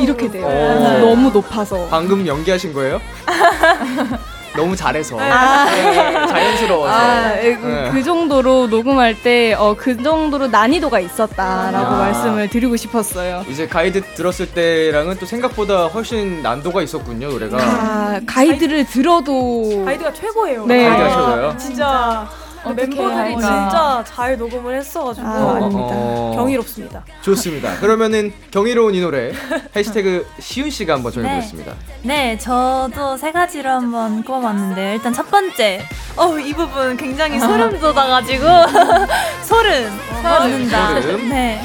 이렇게 돼요 어. 너무 높아서 방금 연기하신 거예요? 너무 잘해서 아. 네, 자연스러워서 아, 예, 그, 네. 그 정도로 녹음할 때, 어, 그 정도로 난이도가 있었다라고 아. 말씀을 드리고 싶었어요. 이제 가이드 들었을 때랑은 또 생각보다 훨씬 난도가 있었군요 노래가. 아, 가이드를 들어도. 가이드가 최고예요. 네. 가이드가 최고예요? 진짜 멤버들이 할까. 진짜 잘 녹음을 했어가지고 어, 어, 어. 경이롭습니다. 좋습니다. 그러면은 경이로운 이 노래 해시태그 시윤 씨가 한번 정해보겠습니다. 네, 저도 세 가지로 한번 꼽아봤는데요. 일단 첫 번째, 어, 이 부분 굉장히 소름 돋아가지고 소름 돋는다. 소름. 네.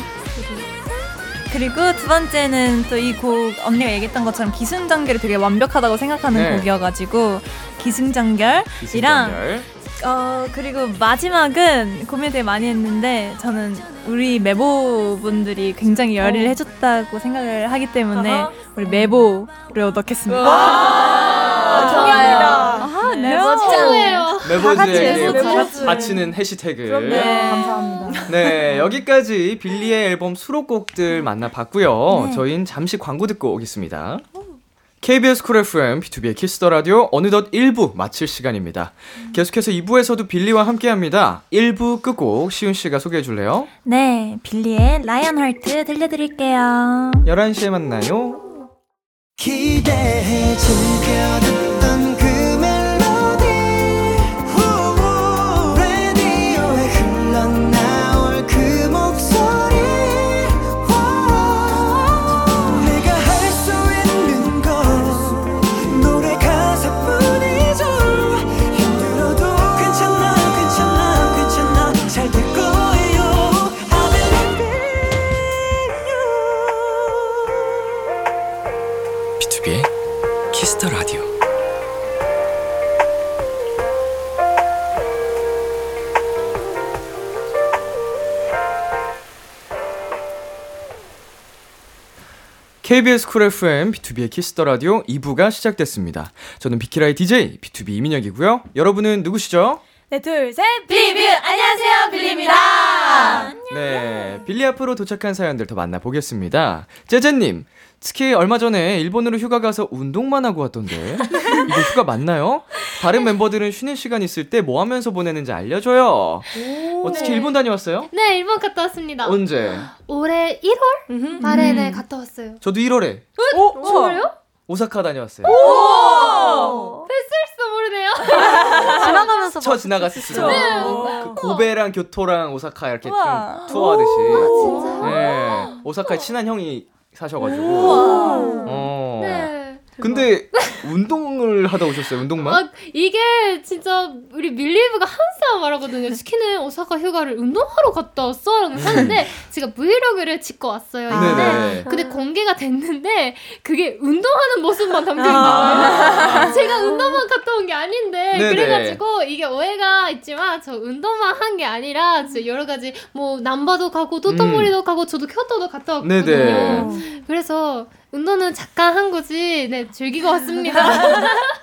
그리고 두 번째는 또 이 곡 언니가 얘기했던 것처럼 기승전결이 되게 완벽하다고 생각하는 네. 곡이어가지고 기승전결이랑 기승전결. 어 그리고 마지막은 고민 되게 많이 했는데 저는 우리 메보분들이 굉장히 열의를 해줬다고 생각을 하기 때문에 아하. 우리 메보를 넣겠습니다. 아, 동의합니다. 아, 네, 최고예요. 메보즈에게 메보즈. 바치는 해시태그. 네. 감사합니다. 네, 여기까지 빌리의 앨범 수록곡들 만나봤고요. 네. 저희는 잠시 광고 듣고 오겠습니다. KBS 쿨 FM, 비투비의 키스 더 라디오 어느덧 1부 마칠 시간입니다. 계속해서 2부에서도 빌리와 함께 합니다. 1부 끝곡 시윤 씨가 소개해 줄래요? 네, 빌리의 lionheart 들려드릴게요. 11시에 만나요. 기대해 즐겨 KBS 쿨 FM, BTOB의 키스 더 라디오 2부가 시작됐습니다. 저는 비키라의 DJ, BTOB 이민혁이고요. 여러분은 누구시죠? 네, 둘, 셋. 빌리브 안녕하세요, 빌리입니다. 네, 빌리 앞으로 도착한 사연들 더 만나보겠습니다. 제제님, 츠키 얼마 전에 일본으로 휴가 가서 운동만 하고 왔던데 이거 휴가 맞나요? 다른 멤버들은 쉬는 시간 있을 때 뭐 하면서 보내는지 알려줘요. 어떻게 일본 다녀왔어요? 네, 일본 갔다 왔습니다. 언제? 올해 1월 말에 네, 갔다 왔어요. 저도 1월에 어? 정말요? 오사카 다녀왔어요. 뱃쓸수 모르네요. 지나가면서 스쳐 지나갔어요. 그 고베랑 교토랑 오사카 이렇게 좀 우와. 투어 하듯이. 진짜요? 네, 오사카에 친한 형이 사셔가지고. 어. 네. 근데 운동을 하다 오셨어요? 운동만? 아, 이게 진짜 우리 밀리브가 항상 말하거든요. 스키는 오사카 휴가를 운동하러 갔다 왔어. 라고 하는데 제가 브이로그를 찍고 왔어요. 네네. 근데, 근데 공개가 됐는데 그게 운동하는 모습만 담겨 있는 거예요. 제가 운동만 갔다 온 게 아닌데 네네. 그래가지고 이게 오해가 있지만 저 운동만 한 게 아니라 여러 가지 뭐 남바도 가고 도토모리도 가고 저도 교토도 갔다 왔거든요. 네네. 그래서 운동은 잠깐 한 거지 네 즐기고 왔습니다.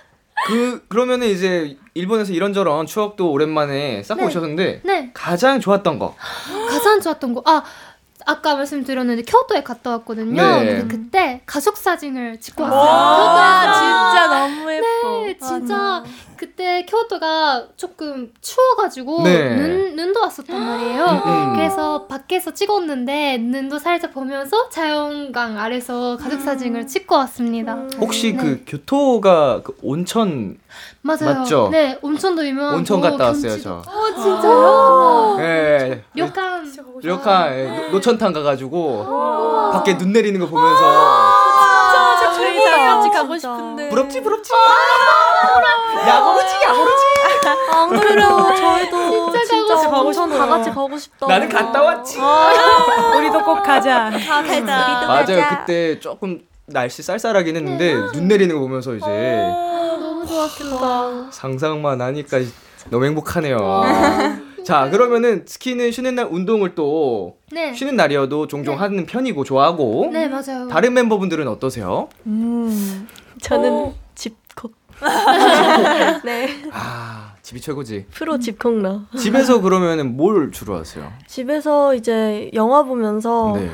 그, 그러면은 이제 일본에서 이런저런 추억도 오랜만에 쌓고 네. 오셨는데 네. 가장 좋았던 거. 가장 좋았던 거. 아, 아까 말씀드렸는데 교토에 갔다 왔거든요. 네. 근데 그때 가족 사진을 찍고 와, 왔어요. 진짜 너무 예뻐. 네, 진짜 그때 교토가 조금 추워가지고 네. 눈 눈도 왔었단 말이에요. 음. 그래서 밖에서 찍었는데 눈도 살짝 보면서 자연강 아래서 가족 사진을 찍고 왔습니다. 혹시 네. 그 교토가 그 온천 맞아요. 맞죠? 네, 온천도 유명하고 온천 갔다 왔어요, 저. 어, 진짜요? 예. 료칸 료카 예, 노천 탕 가가지고 밖에 눈 내리는 거 보면서 진짜 저희 다 같이 가고 싶은데. 부럽지 부럽지. 야구르지 야구르지. 안 그래도 저희도 진짜 진짜, 가고 싶어요. 온천 다 같이 가고 싶다. 나는 갔다 왔지. 우리도 꼭 가자. 다 가자. 맞아요. 그때 조금 날씨 쌀쌀하긴 했는데 눈 내리는 거 보면서 이제 너무 좋았습니다. 상상만 하니까 너무 행복하네요. 자, 그러면은 스키는 쉬는 날 운동을 또 네. 쉬는 날이어도 종종 하는 편이고 좋아하고 네, 맞아요. 다른 멤버분들은 어떠세요? 음, 저는 집콕. 네, 아, 집이 최고지. 프로 집콕러. 집에서 그러면은 뭘 주로 하세요? 집에서 이제 영화 보면서 네.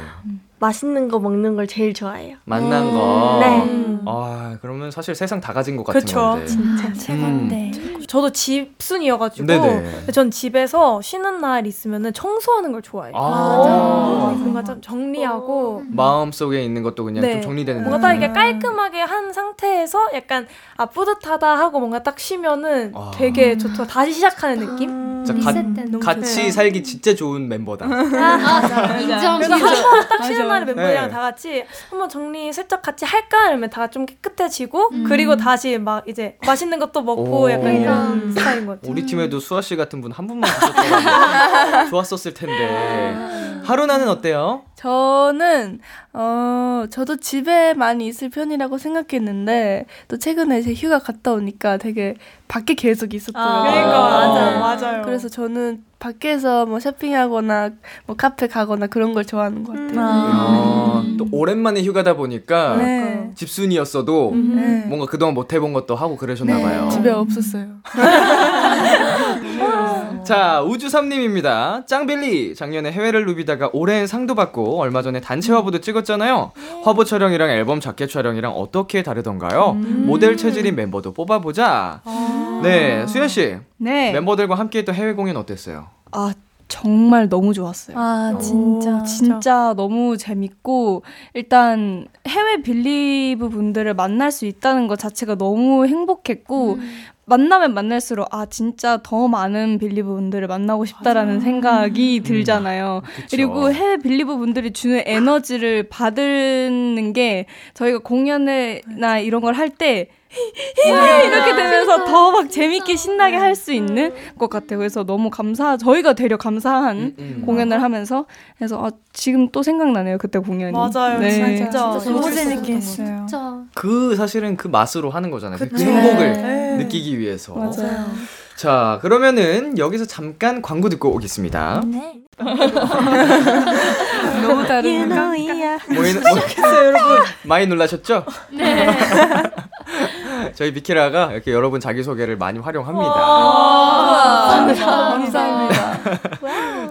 맛있는 거 먹는 걸 제일 좋아해요. 만난 거. 네. 아, 그러면 사실 세상 다 가진 것 같은 그쵸. 건데. 진짜 최고인데. 저도 집순이어가지고 네네. 전 집에서 쉬는 날 있으면은 청소하는 걸 좋아해요. 아. 뭔가 좀 정리하고 마음 속에 있는 것도 그냥 네. 좀 정리되는 뭔가. 딱 이렇게 깔끔하게 한 상태에서 약간 아 뿌듯하다 하고 뭔가 딱 쉬면은 아. 되게 좋다. 다시 시작하는 느낌? 진짜 가- 같이 살기 진짜 좋은 멤버다. 맞아. 인정, 그래서 인정. 한번 딱 쉬는 맞아요. 날에 멤버들이랑 네. 다 같이 한번 정리 슬쩍 같이 할까? 이러면 다 좀 깨끗해지고 그리고 다시 막 이제 맛있는 것도 먹고 오. 약간 이런 스타일인 것 같아요. 우리 팀에도 수아 씨 같은 분 한 분만 좋았었을 텐데. 하루나는 어때요? 저는 어 저도 집에 많이 있을 편이라고 생각했는데 또 최근에 제 휴가 갔다 오니까 되게 밖에 계속 있었더라고요. 아, 그러니까, 맞아요, 맞아요. 그래서 저는 밖에서 뭐 쇼핑하거나 뭐 카페 가거나 그런 걸 좋아하는 것 같아요. 어, 또 오랜만에 휴가다 보니까 네. 집순이었어도 네. 뭔가 그동안 못 해본 것도 하고 그러셨나 봐요. 집에 없었어요. 자, 우주삼님입니다. 짱빌리, 작년에 해외를 누비다가 올해엔 상도 받고 얼마 전에 단체 화보도 찍었잖아요. 화보 촬영이랑 앨범 자켓 촬영이랑 어떻게 다르던가요? 모델 체질인 멤버도 뽑아보자. 네, 수현씨. 네. 멤버들과 함께 했던 해외 공연 어땠어요? 아 정말 너무 좋았어요. 아 진짜 진짜 너무 재밌고 일단 해외 빌리브 분들을 만날 수 있다는 것 자체가 너무 행복했고 만나면 만날수록 아 진짜 더 많은 빌리브 분들을 만나고 싶다라는 생각이 들잖아요. 그리고 해외 빌리브 분들이 주는 에너지를 받는 게 저희가 공연이나 이런 걸 할 때 이렇게 되면서 더 막 재밌게 신나게 할 수 있는 것 같아요. 그래서 너무 감사, 저희가 되려 감사한 음. 공연을 하면서 그래서 아, 지금 또 생각나네요. 그때 공연이. 맞아요, 네. 진짜. 너무 재밌게 했어요. 그 사실은 그 맛으로 하는 거잖아요. 그. 행복을 네. 느끼기 위해서. 맞아요. 자, 그러면은 여기서 잠깐 광고 듣고 오겠습니다. 너무 다른가? 모이는 뭐, 여러분 많이 놀라셨죠? 네. 저희 비키라가 이렇게 여러분 자기 소개를 많이 활용합니다. 감사합니다.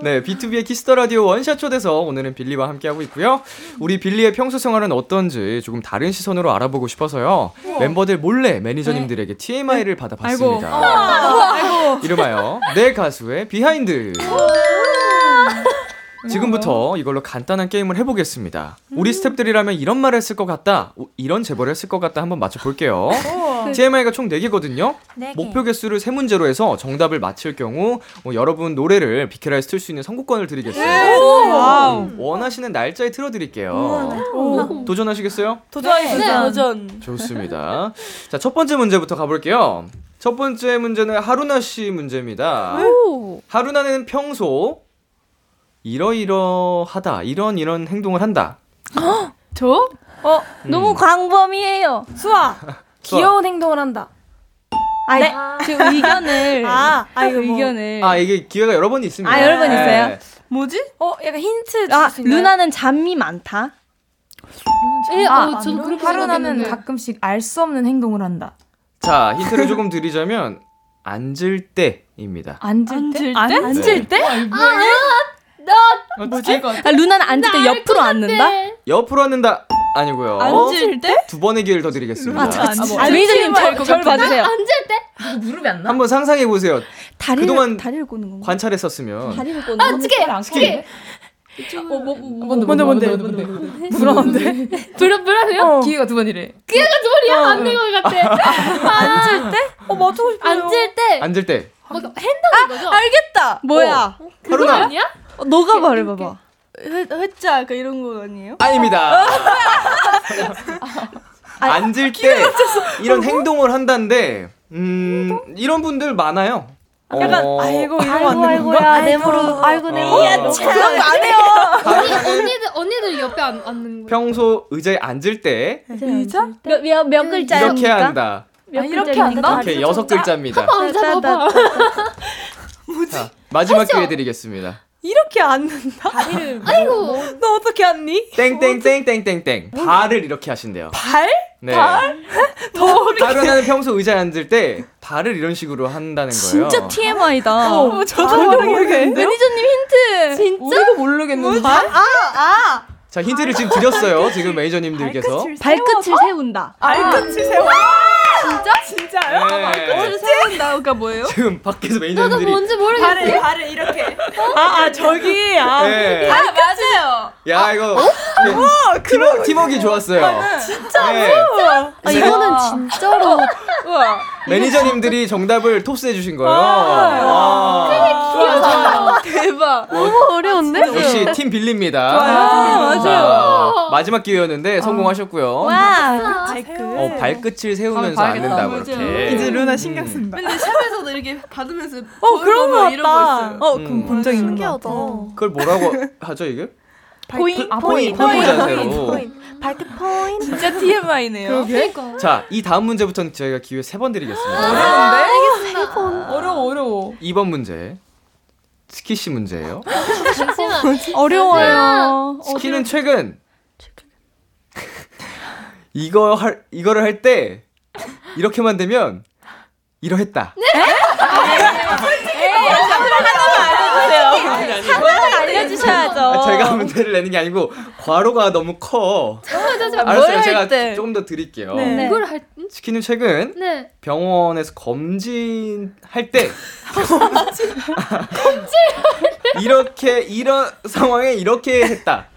네, BTOB의 키스 더 라디오 원샷 초대석 오늘은 빌리와 함께하고 있고요. 우리 빌리의 평소 생활은 어떤지 조금 다른 시선으로 알아보고 싶어서요. 멤버들 몰래 매니저님들에게 TMI를 받아봤습니다. 이름하여 내 가수의 behind. 지금부터 이걸로 간단한 게임을 해보겠습니다. 우리 스탭들이라면 이런 말을 했을 것 같다, 우- 이런 제보를 했을 것 같다 한번 맞춰볼게요. TMI가 총 4개거든요. 네 개. 목표 개수를 세문제로 해서 정답을 맞힐 경우 뭐 여러분 노래를 비키라에서 틀 수 있는 선곡권을 드리겠습니다. wow. 원하시는 날짜에 틀어드릴게요. 도전하시겠어요? 도전하겠습니다. 도전. 좋습니다. 자, 첫 번째 문제부터 가볼게요. 첫 번째 문제는 하루나 씨 문제입니다. 하루나는 평소 이러이러하다, 이런 이런 행동을 한다. 저? 어, 너무 광범위해요. 수아. 귀여운 행동을 한다. 아이, 네. 제 의견을 아, 아, 이거 뭐. 의견을 아, 이게 기회가 여러 번 있습니다. 아, 여러 번 네. 있어요? 뭐지? 어, 약간 힌트 아? 루나는 잠이 많다. 예, 아, 어, 저도 그렇게 하루나는. 가끔씩 알 수 없는 행동을 한다. 자, 힌트를 조금 드리자면 앉을 때입니다. 앉을 때? 앉을 때? 나 뭐지? 아, 루나는 앉을 때 옆으로 앉는다? 옆으로 앉는다 아니고요. 앉을 때? 두 번의 기회를 더 드리겠습니다. 아, 매니저님 저, 저를 봐주세요. 앉을 때 무릎이 안 나? 한번 상상해 보세요. 다리를 그동안 다리를 꼬는 건가? 관찰했었으면 다리를 꼬는 아, 건가? 찌개, 찌개. 뭔데 뭔데 뭔데 뭔데 불안한데? 불안 불안해요? 기회가 두 번이래. 기회가 두 번이야 안된 것 같아. 앉을 때? 어, 맞추고 싶어요. 앉을 때 앉을 때 막 핸드인 거죠? 알겠다. 뭐야? 그거 아니야? 어, 너가 말해봐봐. 회, 회자 그 이런 거 아니에요? 아닙니다. 앉을 때 이런 행동을 한다는데 음 이런 분들 많아요. 약간 어, 아이고 이러면 아이고 안 되는 아이고 내 어. 무릎 야, 참. 그런 거안 해요. 언니 언니들 언니들 옆에 안 앉는 거. 평소 의자에 앉을 때 의자? 몇, 몇, 몇 글자입니까? 이렇게 한다. 아, 이렇게 한다? 이렇게 여섯 글자입니다. 앉아봐봐. 자, 마지막 기회 드리겠습니다. 이렇게 앉는다? 아이고. 너 어떻게 앉니? 땡땡땡땡땡땡 발을 이렇게 하신대요. 발? 네. 더 하루나는 평소 의자에 앉을 때 발을 이런 식으로 한다는 거예요. 진짜 TMI다. 어, 저도 모르겠는데. 매니저님 힌트. 우리도 모르겠는데. 아, 아. 자, 힌트를 지금 드렸어요. 지금 매니저님들께서. 발끝을 세운다. 발끝을 세워. 진짜? 진짜요? 네. 발끝을 세운다가 뭐예요? 지금 밖에서 매니저님들이 뭔지 모르겠어. 발을 발을 이렇게. 아, 아 저기 아. 네. 아 맞아요. 야, 이거 우와, 네, 팀워, 팀워크 좋았어요. 진짜 네. 아, 이거는 진짜로. 우와. 매니저님들이 정답을 토스해 주신 거예요. 아. 아. 대박. 너무 어려운데? 역시 팀 빌립니다. 아, 맞아요. 자, 마지막 기회였는데 성공하셨고요. 와. 어, 발끝을 세우면서 아. 앉는다고 이렇게. 이제 루나 신경 쓴다. 근데 샵에서도 이렇게 받으면서 어 그런 거 이러고 같다. 어 음. 그럼 본적 있는 거 같아. 그걸 뭐라고 하죠 이게? 포인 아, 포인, 포인 자세로. 발끝 포인트. 진짜 TMI네요. 그러니까. 자, 이 다음 문제부터는 저희가 기회 세 번 드리겠습니다. 어려운데? 어려워 어려워. 2번 문제. 츠키 씨 문제예요. 잠시만. 어려워요. 츠키는 최근 이거 할 이거를 할 때 이렇게만 되면 이러했다. 상황을 알려주 셔야죠. 제가 문제를 내는 게 아니고 괄호가 너무 커. 잠시만. 알았어요. 제가 조금 더 드릴게요. 네. 이걸 할 스키는 최근 네. 병원에서 검진할 때 이렇게 이런 상황에 이렇게 했다.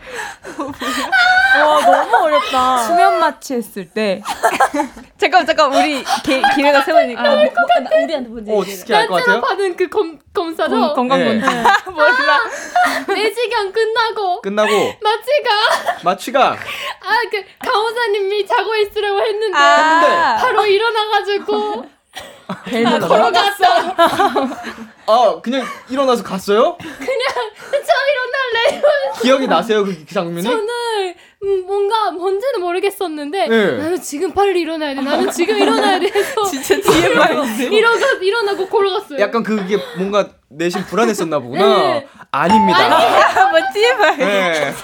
와 너무 어렵다. 수면 마취 했을 때. 잠깐 잠깐 우리 기, 기회가 세번이니까 우리한테 먼저 어, 스키 할것 단체로 같아요? 받은 그 검, 검사죠? 건- 건강 네. 검진. 몰라. 4시간 끝나고 끝나고 마취가 마취가 아그 간호사님이 자고 있으라고 했는데 아. 바로 일어나가지고 벨을 걸어갔어. 아 그냥 일어나서 갔어요? 그냥 저 일어날래 기억이 나세요 그 장면이? 저는 음, 뭔가 뭔지는 모르겠었는데 네. 나는 지금 빨리 일어나야 돼. 나는 지금 일어나야 돼. 해서 진짜 TMI. 일어나 일어나고 걸어갔어요. 약간 그게 뭔가 내심 불안했었나 보구나. 네. 아닙니다. 뭐 TMI. 네.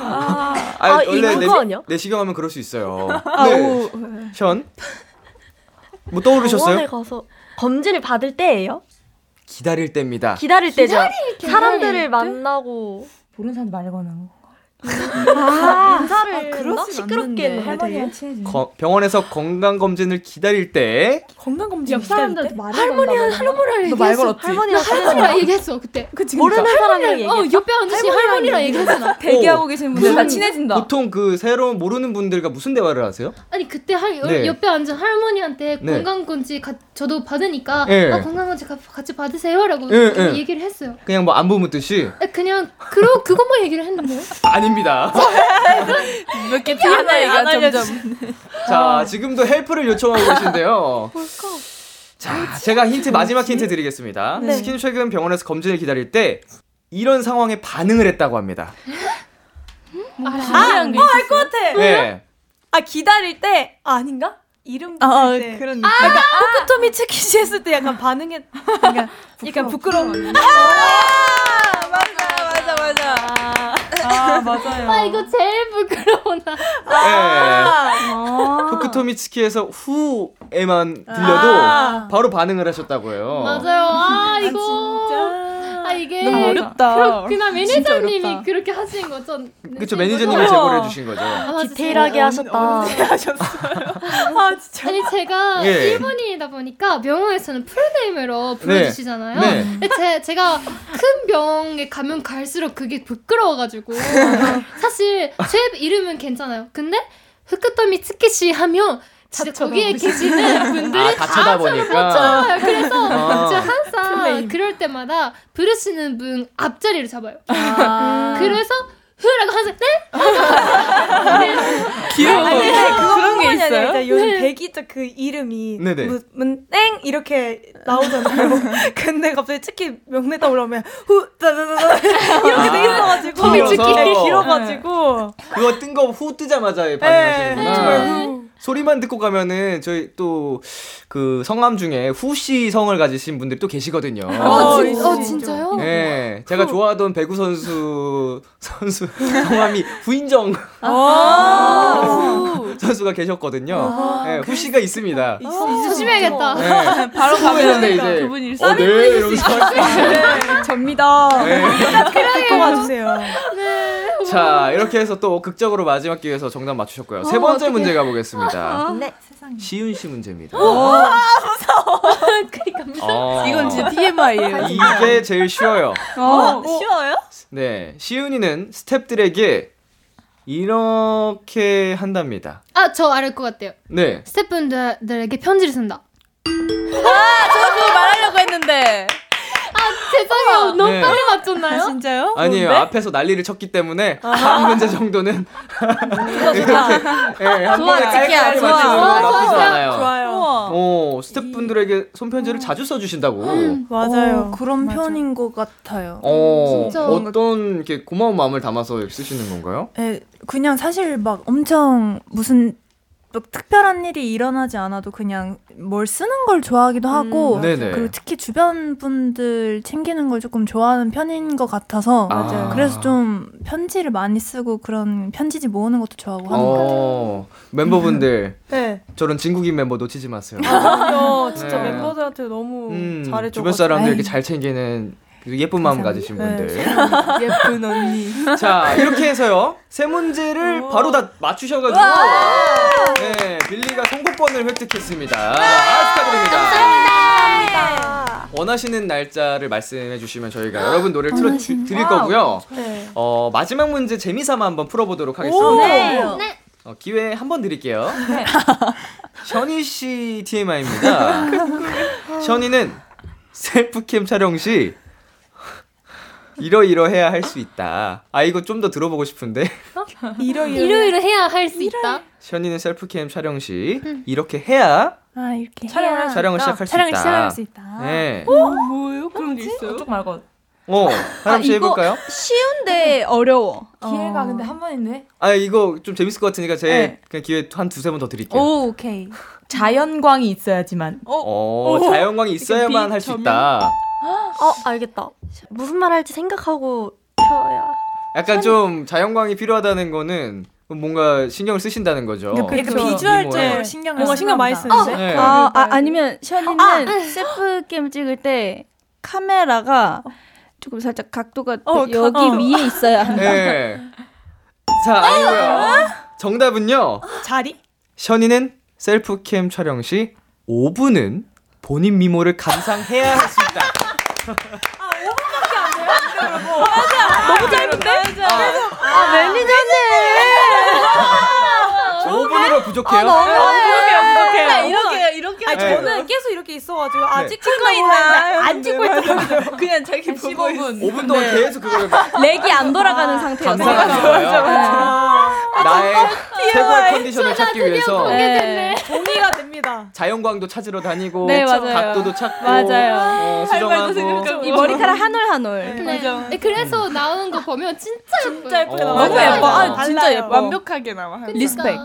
아, 아, 이거 원래 그거 아니야? 내, 내시경하면 그럴 수 있어요. 아, 네. 오. 션? 뭐 떠오르셨어요? 병원에 가서 검진을 받을 때예요? 기다릴 때입니다. 기다릴 때죠. 기다릴 사람들을 때? 만나고 모르는 사람 말 거나. 아, 인사를 했나? 그러진 시끄럽게. 거- 병원에서 건강 검진을 기다릴 때 건강 검진 옆 사람들한테 말을 할머니랑 얘기했어. 걸었지? 할머니가 할머니랑 얘기했어 그때. 모르는 사람이랑 얘기했어. 어 옆에 앉으신 할머니랑 얘기했어. 나. 대기하고 어, 계신 분들 다 친해진다. 보통 그 새로운 모르는 분들과 무슨 대화를 하세요? 아니 그때 할 네. 옆에 앉은 할머니한테 네. 건강 검진 가- 저도 받으니까 네. 아, 건강 검진 가- 같이 받으세요라고 네, 네. 얘기를 했어요. 그냥 뭐 안부 묻듯이 아, 그냥 그러 그것만 얘기를 했는데요. 아 닙니다. 몇개 TMI가 점점. 자, 지금도 help를 요청하고 계신데요. 자, 제가 힌트 마지막 힌트 드리겠습니다. 네. 츠킨 최근 병원에서 검진을 기다릴 때 이런 상황에 반응을 했다고 합니다. 아, 신기한 게 알 것 같아. 네. 아 기다릴 때 아, 아닌가? 이름 아, 때. 그런 느낌. 약간 후쿠토미 츠키 씨 했을 때 약간 반응했 약간 약간 부끄러운. 아, 맞아, 맞아, 맞아. 아, 맞아요. 아 이거 제일 부끄러워나. 네. 후크토미츠키에서 후에만 들려도 아. 바로 반응을 하셨다고요. 맞아요. 아 이거 진짜. 아 이게 너무 어렵다. 그렇구나 진짜 매니저님이. 그렇게 하신 거죠. 그쵸, 매니저님이 제보를 해주신 거죠. 아, 디테일하게 제가- 하셨다. 아 진짜. 아니 제가 예. 일본인이다 보니까 병원에서는 풀네임으로 불러주시잖아요. 네. 근데 제, 제가 큰 병에 가면 갈수록 그게 부끄러워가지고 사실 제 이름은 괜찮아요. 근데 후크토미 츠키시 하면 진짜 거기에 계시는 분들이 아, 다 쳐다보니까. 쳐다봐요. 그래서 아. 제가 항상 풀네임. 그럴 때마다 부르시는 분 앞자리를 잡아요. 아. 그래서 흐라고 항상 네? 귀여워. 아니, 근데 그거 그런 게 아니라 있어요? 일단 요즘 네. 배기자 그 이름이 네네. 문, 문, 땡 이렇게 나오잖아요. 근데 갑자기 특히 명내 떠오르면 후 따다다다 이렇게 돼 있어가지고 아, 길어서. 네, 길어가지고 그거 뜬거 후 뜨자마자 네, 반응하시는구나. 소리만 듣고 가면은 저희 또 그 성함 중에 후씨 성을 가지신 분들이 또 계시거든요. 어, 진, 있어, 어 있어. 진짜요? 네, 제가 좋아하던 배구 선수 선수 성함이 후인정 아. 선수가 계셨거든요. 네, 후씨가 있습니다. 조심해야겠다. 네, 바로 후했는데 가면 이제 그분이 어, 네, 이러면서 할수 있어요. 접니다. 네. 데리고 와주세요. 네. 자, 이렇게 해서 또 극적으로 마지막 기회에서 정답 맞추셨고요. 세 번째 문제 가보겠습니다. 네. 시윤 씨 문제입니다. 어, 어, 이건 진짜 TMI예요. 이게 제일 쉬워요. 어, 쉬워요? 네, 시윤이는 스탭들에게 이렇게 한답니다. 아, 저 알을 것 같아요. 네, 스태프분들에게 편지를 쓴다. 저도 말하려고 했는데. 아, 죄송해요. 너무 네. 빨리 맞췄나요? 진짜요? 아니에요. 뭔데? 앞에서 난리를 쳤기 때문에 한 문제 정도는 이렇게 예, 한 좋아, 번에 좋아. 건 좋아, 나쁘지 좋아. 않아요. 좋아요. 오, 스태프분들에게 손편지를 자주 써주신다고. 맞아요. 어, 그런 맞아. 편인 것 같아요. 어, 진짜. 어떤 이렇게 고마운 마음을 담아서 쓰시는 건가요? 예, 그냥 사실 막 엄청 무슨 막 특별한 일이 일어나지 않아도 그냥 뭘 쓰는 걸 좋아하기도 하고 네네. 그리고 특히 주변 분들 챙기는 걸 조금 좋아하는 편인 것 같아서 맞아요. 그래서 좀 편지를 많이 쓰고 그런 편지지 모으는 것도 좋아하고. 어, 멤버분들 네. 저런 진국인 멤버 놓치지 마세요. 그럼요. 진짜 네. 멤버들한테 너무 음, 잘해줘. 주변 사람들 이렇게 잘 챙기는 그 예쁜 마음 가지신 네. 분들. 예쁜 언니. 자, 이렇게 해서요. 세 문제를 바로 다 맞추셔가지고. 네, 빌리가 선곡권을 획득했습니다. 아, 축하드립니다. 원하시는 날짜를 말씀해 주시면 저희가 여러분 노래를 틀어 주- 드릴 거고요. 네. 어, 마지막 문제 재미삼아 한번 풀어보도록 하겠습니다. 네. 어, 기회 한 번 드릴게요. 션희 씨 TMI입니다. 션희는 셀프캠 촬영 시 이러이러해야 할 수 있다. 아 이거 좀 더 들어보고 싶은데. 이러이러 해야 할 수 있다. 션이는 셀프캠 촬영 시 이렇게 해야 아 이렇게 촬영을 해야 할수 촬영을 있다. 시작할 수 촬영을 있다. 시작할 수 있다. 네. 뭐예요? 그런 게 있어요? 쪽 말고. 어, 씨 이거 해볼까요? 쉬운데 어려워. 기회가 근데 한 번인데. 아 이거 좀 재밌을 것 같으니까 제 네. 그냥 기회 한 두세 번 더 드릴게요. 오, 오케이. 자연광이 있어야지만. 어, 자연광이 있어야만 할 수 있다. 어, 알겠다. 무슨 말 할지 생각하고 펴야. 약간 좀 자연광이 필요하다는 거는 뭔가 신경을 쓰신다는 거죠. 약간 그쵸. 비주얼적으로 미모에. 신경을 뭔가 신경 많이. 쓰는데. 네. 아, 아 아니면 션이는 self cam 찍을 때 카메라가 조금 살짝 각도가 어, 여기 어. 위에 있어야 한다. 네. 자, 아니고요. 정답은요. 자리? 션이는 self cam 촬영 시 5분은 본인 미모를 감상해야 할 수 있다. 너무 짧은데? 아 매니저님. 5분으로 부족해요? 부족해요. 이렇게 이렇게 아니 네. 저는 계속 이렇게 있어가지고 아 네. 찍고 있나 안 찍고 있다. 그냥 자기 보고 있어. 5분 동안 계속 그거를 막 렉이 안 돌아가는 상태였어. 감상하는 거예요. 나의 최고의 컨디션을 찾기 위해서 네. 동의가 됩니다. 자연광도 찾으러 다니고 네, 맞아요. 각도도 찾고 맞아요. 어, 수정하고 이 머리카락 한 올 한 올. 네. 네, 그래서 나오는 거 보면 진짜 진짜 예쁘게 어. 너무 예뻐. 아. 진짜 예뻐. 완벽하게 나와. respect.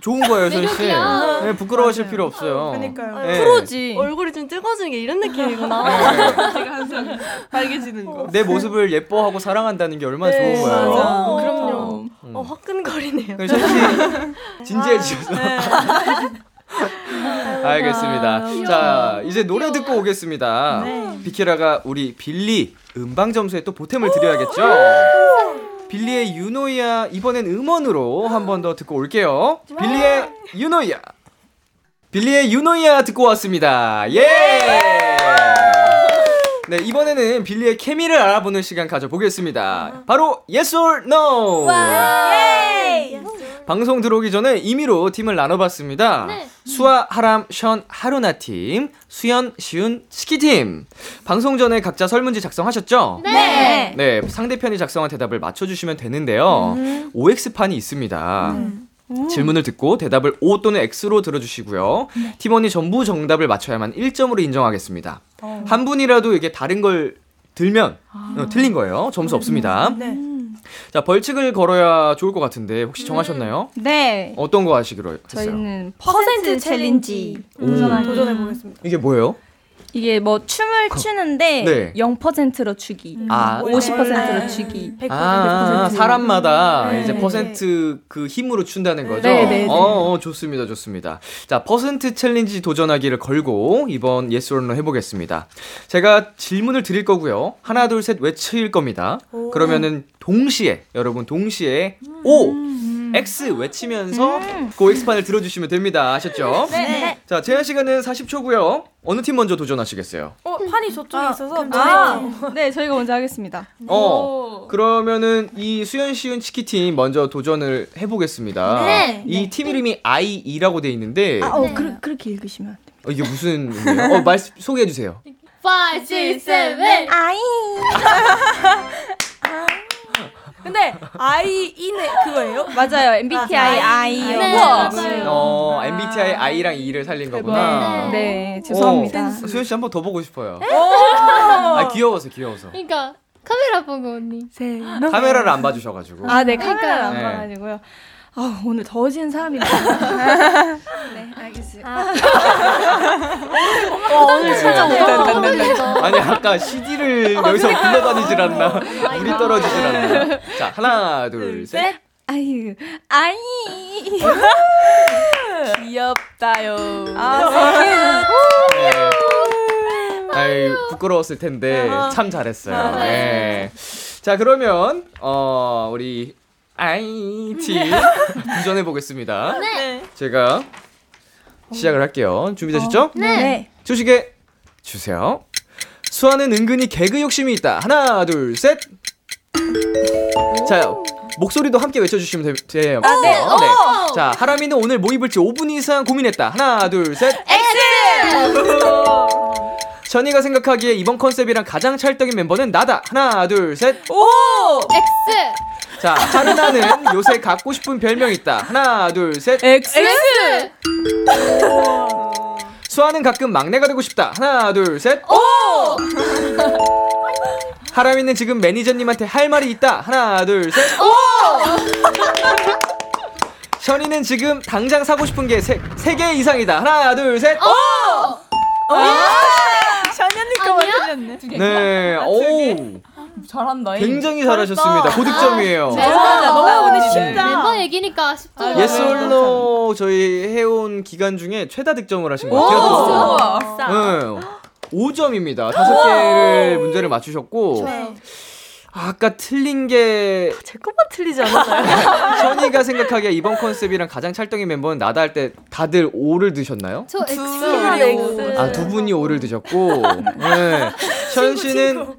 좋은 거예요, 션 씨. 네, 부끄러워하실 필요 없어요. 그러니까요. 네. 프로지. 얼굴이 좀 뜨거워지는 게 이런 느낌이구나. 네. 제가 항상 빨개지는 거. 내 모습을 예뻐하고 사랑한다는 게 얼마나 네, 좋은 거예요. 맞아. 어, 그럼요. 음. 어, 화끈거리네요. 그래서 씨 진지해지셔서. 알겠습니다. 자, 이제 노래 듣고 오겠습니다. 비키라가 우리 빌리 음방 점수에 또 보탬을 드려야겠죠? 빌리의 유노이야 이번엔 음원으로 한 번 더 듣고 올게요. 빌리의 유노이야. 빌리의 유노이야 듣고 왔습니다. 예! 네, 이번에는 빌리의 케미를 알아보는 시간 가져보겠습니다. 바로 Yes or No! 방송 들어오기 전에 임의로 팀을 나눠봤습니다. 네. 수아, 하람, 션, 하루나 팀, 수연, 시운, 스키 팀. 방송 전에 각자 설문지 작성하셨죠? 네. 네, 상대편이 작성한 대답을 맞춰주시면 되는데요. OX판이 있습니다. 질문을 듣고 대답을 O 또는 X로 들어주시고요. 팀원이 전부 정답을 맞춰야만 1점으로 인정하겠습니다. 한 분이라도 이게 다른 걸 들면 어, 틀린 거예요. 점수 없습니다. 네. 자, 벌칙을 걸어야 좋을 것 같은데 혹시 정하셨나요? 네. 어떤 거 하시기로 했어요? 저희는 퍼센트 퍼센트 challenge. 오. 도전해 보겠습니다. 이게 뭐예요? 이게 뭐 춤을 추는데 네. 0%로 추기, 아, 50%로 추기. 아, 사람마다 네. 이제 퍼센트 그 힘으로 춘다는 거죠? 네, 네, 네. 어, 어, 좋습니다, 좋습니다. 자, 퍼센트 challenge 도전하기를 걸고 이번 Yes or No 해보겠습니다. 제가 질문을 드릴 거고요. 하나, 둘, 셋 외칠 겁니다. 그러면은 동시에, 여러분 동시에 O, X 외치면서 그 OX판을 들어주시면 됩니다. 아셨죠? 네. 자, 제한 시간은 40초고요. 어느 팀 먼저 도전하시겠어요? 어, 판이 저쪽에 있어서 아, 네, 저희가 먼저 하겠습니다. 어, 그러면은 이 수현 시윤 츠키 팀 먼저 도전을 해보겠습니다. 네. 이팀 이름이 I2라고 돼 있는데 아, 어, 그, 그렇게 읽으시면 안 돼요. 어, 이게 무슨 의미예요? 어, 말 소개해 주세요. 5, 6, 7, 아이. 근데 I-E는 그거예요? 맞아요. MBTI I. 네, 우와. 맞아요. 어, MBTI I랑 E를 살린 거구나. 네, 죄송합니다. 어, 수연 씨한 번 더 보고 싶어요. 오! 아, 귀여워서 귀여워서. 그러니까 카메라 보고 언니. 카메라를 안 봐주셔가지고. 아, 네, 카메라 안 네. 봐가지고요. 아, 오늘 더워지는 사람이네. 네, 알겠습니다. 어, 오늘 진짜 오다. 아니 아까 CD를 여기서 굴러다니질 않나 물이 떨어지질 않나 자 하나 둘 셋 아유, 아이. 귀엽다요. 아, 네. 아이 부끄러웠을 텐데 참 잘했어요. 아, 네. 자 그러면 어 우리 아이티 도전해 보겠습니다. 네. 제가 시작을 할게요. 준비되셨죠? 네. 조식에 주세요. 수아는 은근히 개그 욕심이 있다. 하나 둘 셋. 자 목소리도 함께 외쳐주시면 되- 돼요. 아, 네. 어, 오! 자 하람이는 오늘 뭐 입을지 5분 이상 고민했다. 하나 둘 셋. 션이가 생각하기에 이번 컨셉이랑 가장 찰떡인 멤버는 나다. 하나, 둘, 셋. 오! X! 자, 하르나는 요새 갖고 싶은 별명 있다. 하나, 둘, 셋. X! X! 수아는 가끔 막내가 되고 싶다. 하나, 둘, 셋. 오! 하람이는 지금 매니저님한테 할 말이 있다. 하나, 둘, 셋. 오! 션이는 지금 당장 사고 싶은 게 세, 세 개 이상이다. 하나, 둘, 셋. 오! 션이 거만 틀렸네. 네, 오. 잘한다. 굉장히 잘하셨습니다. 고득점이에요. 너무 근데 쉽다. 멤버 얘기니까 쉽죠. Yes or No 저희 해온 기간 중에 최다 득점을 하신 것 오! 같아요. 네. 5점입니다. 다섯 개를 문제를 맞추셨고 아 까 틀린 게 제 것만 틀리지 않았나요? 션이가 생각하기에 이번 concept이랑 가장 찰떡인 멤버는 나다 할 때 다들 O를 드셨나요? 저 X. X. 아두 분이 5를 드셨고 네. 션 씨는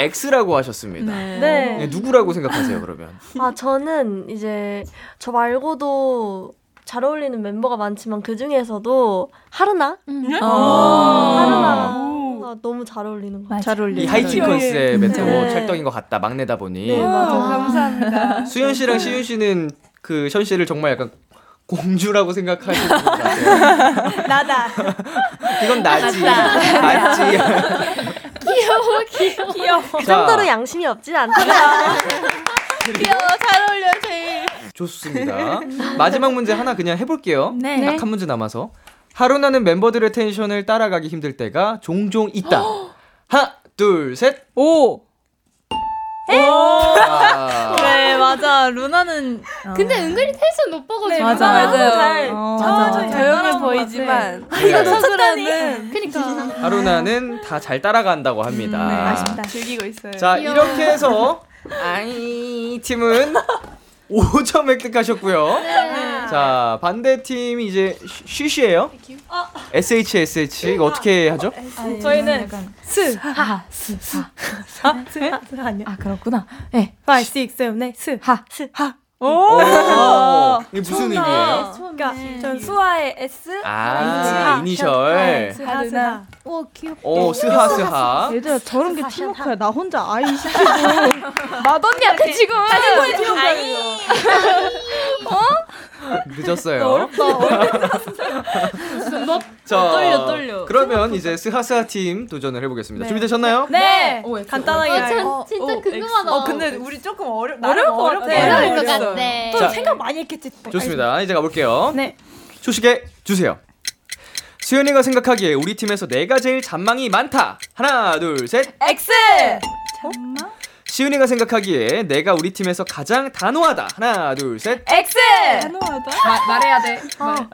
X라고 하셨습니다. 네. 네, 누구라고 생각하세요 그러면? 아 저는 이제 저 말고도 잘 어울리는 멤버가 많지만 그 중에서도 하르나? 하르나 가 너무 잘 어울리는 것 같아요. 잘 어울려. 이 하이틴 컨셉에 또 네. 찰떡인 것 같다 막내다 보니 네, 맞아요. 감사합니다. 수현 씨랑 시윤 씨는 그션 씨를 정말 약간 공주라고 생각하시는 것 같아요. 나다. 이건 나지. 나지. 귀여워, 귀여워. 귀여워. 그 정도로 양심이 없진 않잖아요. 귀여워. 잘 어울려 제일. 좋습니다. 마지막 문제 하나 그냥 해볼게요. 네. 딱 한 문제 남아서. 하루나는 멤버들의 텐션을 따라가기 힘들 때가 종종 있다. 하나, 둘, 셋. 오! 아. 그래 맞아. 루나는. 어. 근데 은근히 텐션 높아가지고. 네, 맞아, 맞아요. 잘- 어, 맞아. 조용히 잘하는 것 보이지만. 이거 속으로는. 그니까. 하루나는 다 잘 따라간다고 합니다. 네, 아쉽다. 즐기고 있어요. 자, 귀여워. 이렇게 해서 아이 팀은 5점 획득하셨고요. 자, 반대 팀이 이제 쉬쉬예요. SH SH 이거 어떻게 하죠? 저희는 스, 하, 스, 하. 아, 스, 하, 스, 아니야. 아, 그렇구나. 네. 5, 6, 7, 8, 스, 하. 스, 하. 오, 이게 무슨 의미예요? 그러니까 전 수아의 S, 아, 이니셜. 스, 하, 스, 하. 와, 귀엽다. 오, 스하 스하. 얘들아, 저런 게 팀워크야. 나 혼자 아이 시키고. 맏언니한테 지금. 아이. 늦었어요. 자, 떨려, 떨려. 그러면 이제 스하스하 팀 도전을 해보겠습니다. 준비되셨나요? 네. 오, X. 간단하게. 어, 전 어, 진짜 어, 궁금하다. 어, 근데 우리 조금 어려 어려울 것 같아. 어려울 것. 같아. 또 자. 생각 많이 했겠지. 또. 좋습니다. 이제 가볼게요. 네. 초식에 주세요. 수연이가 생각하기에 우리 팀에서 내가 제일 잔망이 많다. 하나, 둘, 셋. X. 시윤이가 생각하기에 내가 우리 팀에서 가장 단호하다. 하나, 둘, 셋. X. 마, 말해야 돼.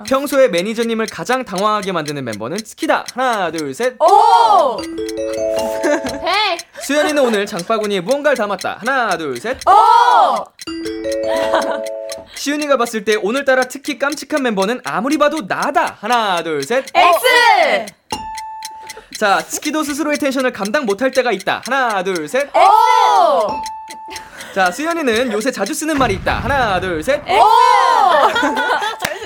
평소에 매니저님을 가장 당황하게 만드는 멤버는 스키다. 하나, 둘, 셋. 오. 헤이. 수연이는 오늘 장바구니에 무언가를 담았다. 하나, 둘, 셋. 오. 시윤이가 봤을 때 오늘따라 특히 깜찍한 멤버는 아무리 봐도 나다. 하나, 둘, 셋. X. 자, 스키도 스스로의 텐션을 감당 못할 때가 있다. 하나, 둘, 셋. 오. 자, 수연이는 요새 자주 쓰는 말이 있다. 하나, 둘, 셋. 오.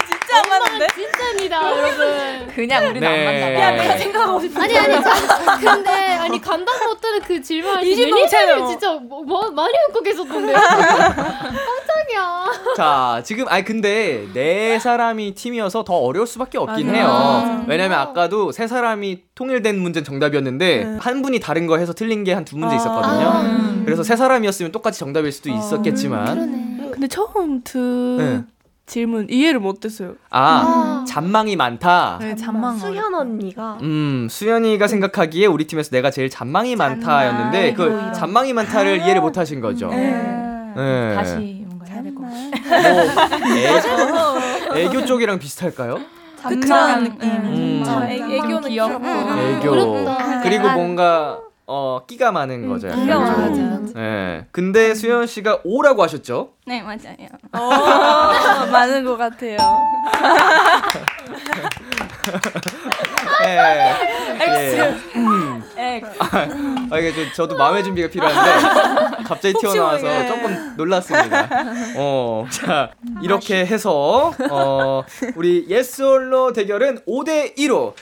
진짜 안 맞는데? 진짜입니다, 여러분. 그냥 우리는 안 맞나 봐. 야, 내가 생각하고 싶은 아니 아니 참, 근데 아니 감당 못하는 그 질문 매니저님 넘쳐요. 진짜 뭐, 뭐 많이 웃고 계셨던데요. 깜짝이야. 자, 지금 아니 근데 네 사람이 팀이어서 더 어려울 수밖에 없긴 맞아요. 해요. 맞아요. 왜냐면 아까도 세 사람이 통일된 문제는 정답이었는데 네. 한 분이 다른 거 해서 틀린 게 한 두 문제 있었거든요. 아. 그래서 세 사람이었으면 똑같이 정답일 수도 있었겠지만 근데 처음 두 네. 질문 이해를 못했어요. 아, 잔망이 많다. 네, 잠만. 수현 언니가 음, 수연이가 생각하기에 우리 팀에서 내가 제일 잔망이 많다였는데 그 오히려. 잔망이 많다를 이해를 못 하신 거죠. 네. 네. 다시 뭔가 해야 될것 같아요. 뭐 애, 애교 쪽이랑 비슷할까요? 잠만 느낌. 음. 아, 애, 애교는 귀엽고. 애교. 어렵다. 그리고 뭔가 어 끼가 많은 거죠. 약간 귀여워. 좀. 맞아. 네. 근데 수연 씨가 오라고 하셨죠? 네, 맞아요. 어, 많은 것 같아요. 네. 예. 음. 아, 이게 좀 저도 마음의 준비가 필요한데 갑자기 튀어나와서. 조금 놀랐습니다. 어, 자 이렇게 해서 어 우리 Yes or No 대결은 5대 2로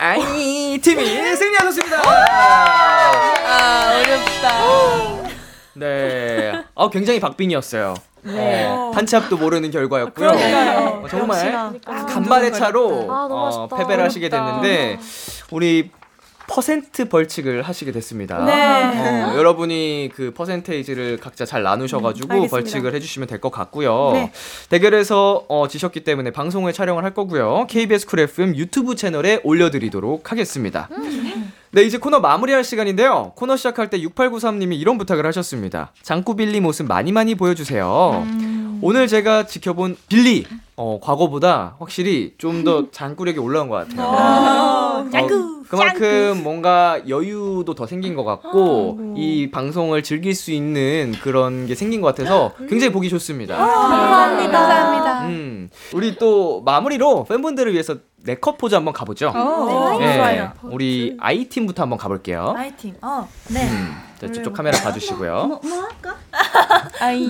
아니 팀이 승리하셨습니다. 아 어렵다. 네. 아, 굉장히 박빙이었어요. 어, 한치 앞도 모르는 결과였고요. 어, 정말. 간만의 차로 아, 어. 패배를 하시게 어렵다. 됐는데 우리 퍼센트 벌칙을 하시게 됐습니다. 네. 어, 여러분이 그 퍼센테이지를 각자 잘 나누셔가지고 음. 벌칙을 해주시면 될 것 같고요. 네. 대결에서 어, 지셨기 때문에 방송을 촬영을 할 거고요. KBS Cool FM 유튜브 채널에 올려드리도록 하겠습니다. 네, 이제 코너 마무리할 시간인데요. 코너 시작할 때 6893님이 이런 부탁을 하셨습니다. 장구 빌리 모습 많이 많이 보여주세요. 오늘 제가 지켜본 빌리, 어, 과거보다 확실히 좀더 장구력이 올라온 것 같아요. 어, 그만큼 뭔가 여유도 더 생긴 것 같고, 이 방송을 즐길 수 있는 그런 게 생긴 것 같아서 굉장히 보기 좋습니다. 감사합니다. 감사합니다. 음, 우리 또 마무리로 팬분들을 위해서 네컷 포즈 한번 가보죠. 네, 좋아요. 우리 아이 팀부터 한번 가볼게요. 파이팅. 어. 네. 음, 자, 저쪽 카메라 봐주시고요.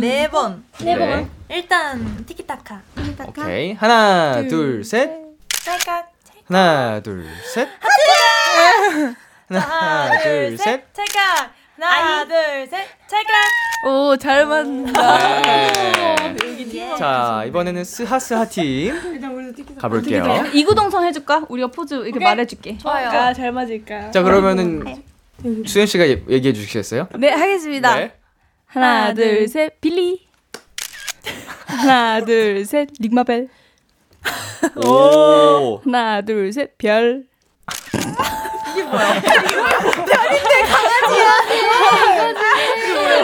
네 번. 네 번. 일단 티키타카. 오케이, 하나, 둘, 셋. 찰칵. 하나, 둘, 셋. 하나, 둘, 셋. 찰칵. 하나, 둘, 셋. 찰칵. 오 잘 맞는다. 네. 자, 이번에는 스하스하 팀 가볼게요. 이구동성 해줄까? 우리가 포즈 이렇게 말해줄게. 아, 잘 맞을까요? 자, 그러면은 수현 씨가 예- 얘기해 주시겠어요? 네, 하겠습니다. 네. 하나, 둘, 셋, 빌리. 하나, 둘, 셋, 릭마벨. 오. 하나, 둘, 셋, 별.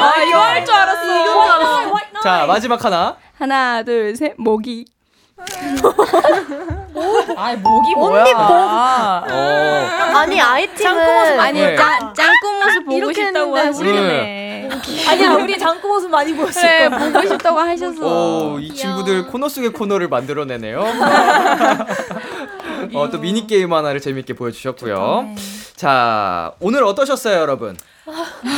아, 이거 할 줄 알았어. 이거 알았어. 자, 마지막 하나. 하나, 둘, 셋, 모기. 아, 목이 뭐야? 어. 아니 아이팀은 짱구 모습 아니, 네. 짱, 짱구 모습 보고 싶다고 하시네. 아니야, 우리 짱구 모습 많이 보였을 그래, 거야. 보고 싶다고 하셔서. 오, 이 친구들 코너 속의 코너를 만들어내네요. 어, 또 미니 게임 하나를 재밌게 보여주셨고요. 자, 오늘 어떠셨어요, 여러분?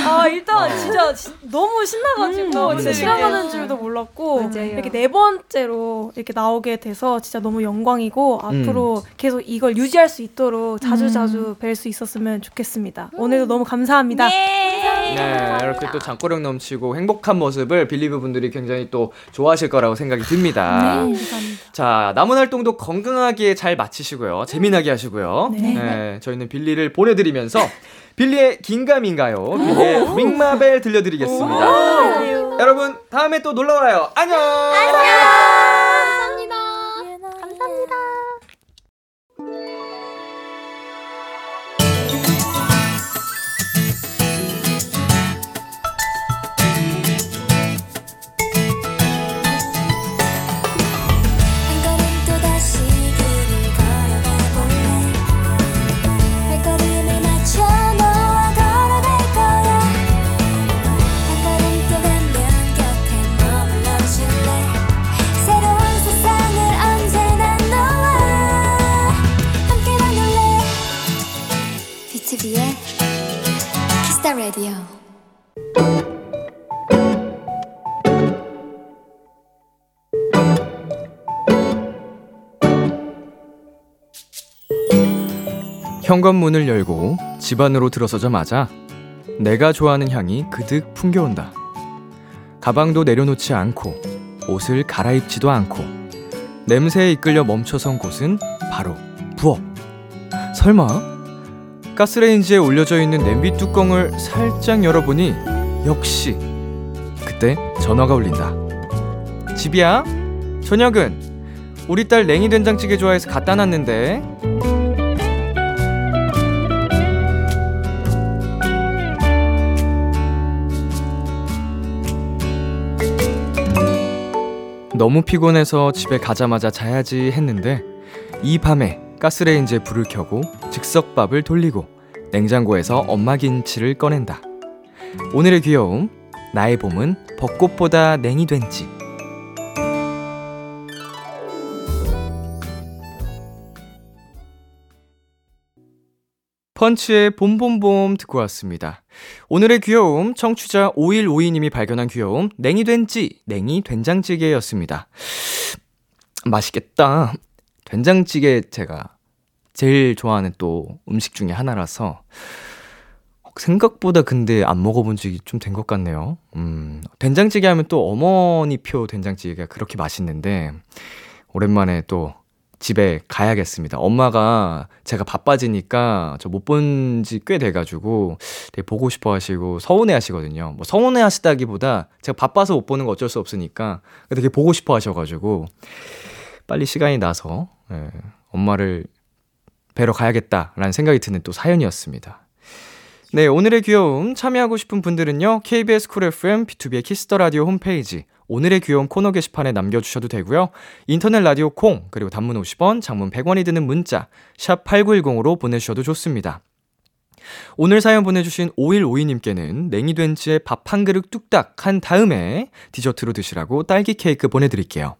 아 일단 진짜 시- 너무 신나가지고 진짜 시간 가는 줄도 몰랐고 맞아요. 이렇게 네 번째로 이렇게 나오게 돼서 진짜 너무 영광이고 앞으로 계속 이걸 유지할 수 있도록 자주 자주 뵐 수 있었으면 좋겠습니다. 오늘도 너무 감사합니다. 네, 이렇게 또 장꾸력 넘치고 행복한 모습을 빌리브 분들이 굉장히 또 좋아하실 거라고 생각이 듭니다. 자, 남은 활동도 건강하게 잘 마치시고요. 재미나게 하시고요. 네. 저희는 빌리를 보내드리면서 빌리의 긴가민가요? 빌리의 윙마벨 들려드리겠습니다. 여러분, 다음에 또 놀러와요. 안녕! 감사 현관문을 열고 집 안으로 들어서자마자 내가 좋아하는 향이 그득 풍겨온다. 가방도 내려놓지 않고 옷을 갈아입지도 않고 냄새에 이끌려 멈춰선 곳은 바로 부엌. 설마 가스레인지에 올려져 있는 냄비 뚜껑을 살짝 열어보니 역시 그때 전화가 울린다. 집이야? 저녁은 우리 딸 냉이 된장찌개 좋아해서 갖다 놨는데 너무 피곤해서 집에 가자마자 자야지 했는데 이 밤에 가스레인지에 불을 켜고 즉석밥을 돌리고 냉장고에서 엄마 김치를 꺼낸다. 오늘의 귀여움, 나의 봄은 벚꽃보다 냉이 된 지. 펀치의 봄봄봄 듣고 왔습니다. 오늘의 귀여움, 청취자 5152님이 발견한 귀여움, 냉이 된지, 냉이 된장찌개였습니다. 맛있겠다. 된장찌개 제가 제일 좋아하는 또 음식 중에 하나라서 생각보다 근데 안 먹어본 적이 좀 된 것 같네요. 음, 된장찌개 하면 또 어머니 표 된장찌개가 그렇게 맛있는데 오랜만에 또 집에 가야겠습니다. 엄마가 제가 바빠지니까 저 못 본 지 꽤 돼가지고 되게 보고 싶어 하시고 서운해 하시거든요. 뭐 서운해 하시다기보다 제가 바빠서 못 보는 거 어쩔 수 없으니까 되게 보고 싶어 하셔가지고 빨리 시간이 나서 예, 엄마를 뵈러 가야겠다라는 생각이 드는 또 사연이었습니다. 네, 오늘의 귀여움 참여하고 싶은 분들은요. KBS 쿨 FM B2B의 키스터 라디오 홈페이지 오늘의 귀여움 코너 게시판에 남겨 주셔도 되고요. 인터넷 라디오 콩 그리고 단문 50원, 장문 100원이 드는 문자 샵 8910으로 보내 주셔도 좋습니다. 오늘 사연 보내주신 5152님께는 냉이 된찌에 밥 한 그릇 뚝딱 한 다음에 디저트로 드시라고 딸기 케이크 보내드릴게요.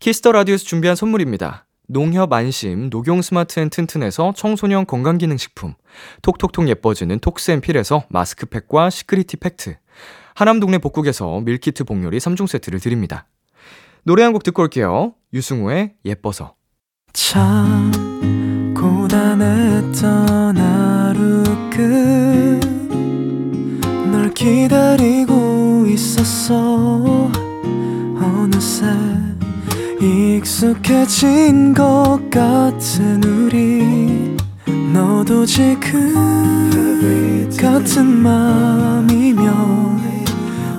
Kiss the Radio에서 준비한 선물입니다. 농협 안심 녹용 스마트 and 튼튼에서 청소년 건강기능식품 톡톡톡 예뻐지는 톡스앤필에서 마스크팩과 시크리티 팩트 하남 동네 복국에서 밀키트 복요리 3종 세트를 드립니다. 노래 한 곡 듣고 올게요. 유승우의 예뻐서 참 고단했던 하루 끝널 기다리고 있었어 어느새 익숙해진 것 같은 우리 너도 지금 같은 맘이면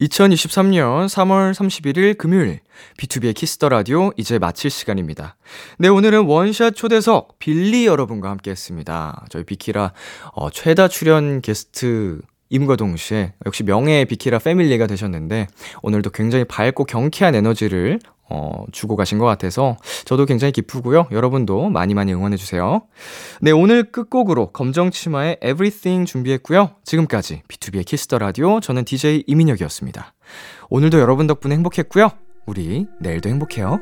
2023년 3월 31일 금요일 B2B의 키스터 라디오 이제 마칠 시간입니다. 네, 오늘은 원샷 초대석 빌리 여러분과 함께 했습니다. 저희 비키라 어, 최다 출연 게스트 임과 동시에 역시 명예의 비키라 패밀리가 되셨는데 오늘도 굉장히 밝고 경쾌한 에너지를 어, 주고 가신 것 같아서 저도 굉장히 기쁘고요. 여러분도 많이 많이 응원해주세요. 네, 오늘 끝곡으로 검정치마의 Everything 준비했고요. 지금까지 B2B의 키스터 라디오 저는 DJ 이민혁이었습니다. 오늘도 여러분 덕분에 행복했고요. 우리 내일도 행복해요.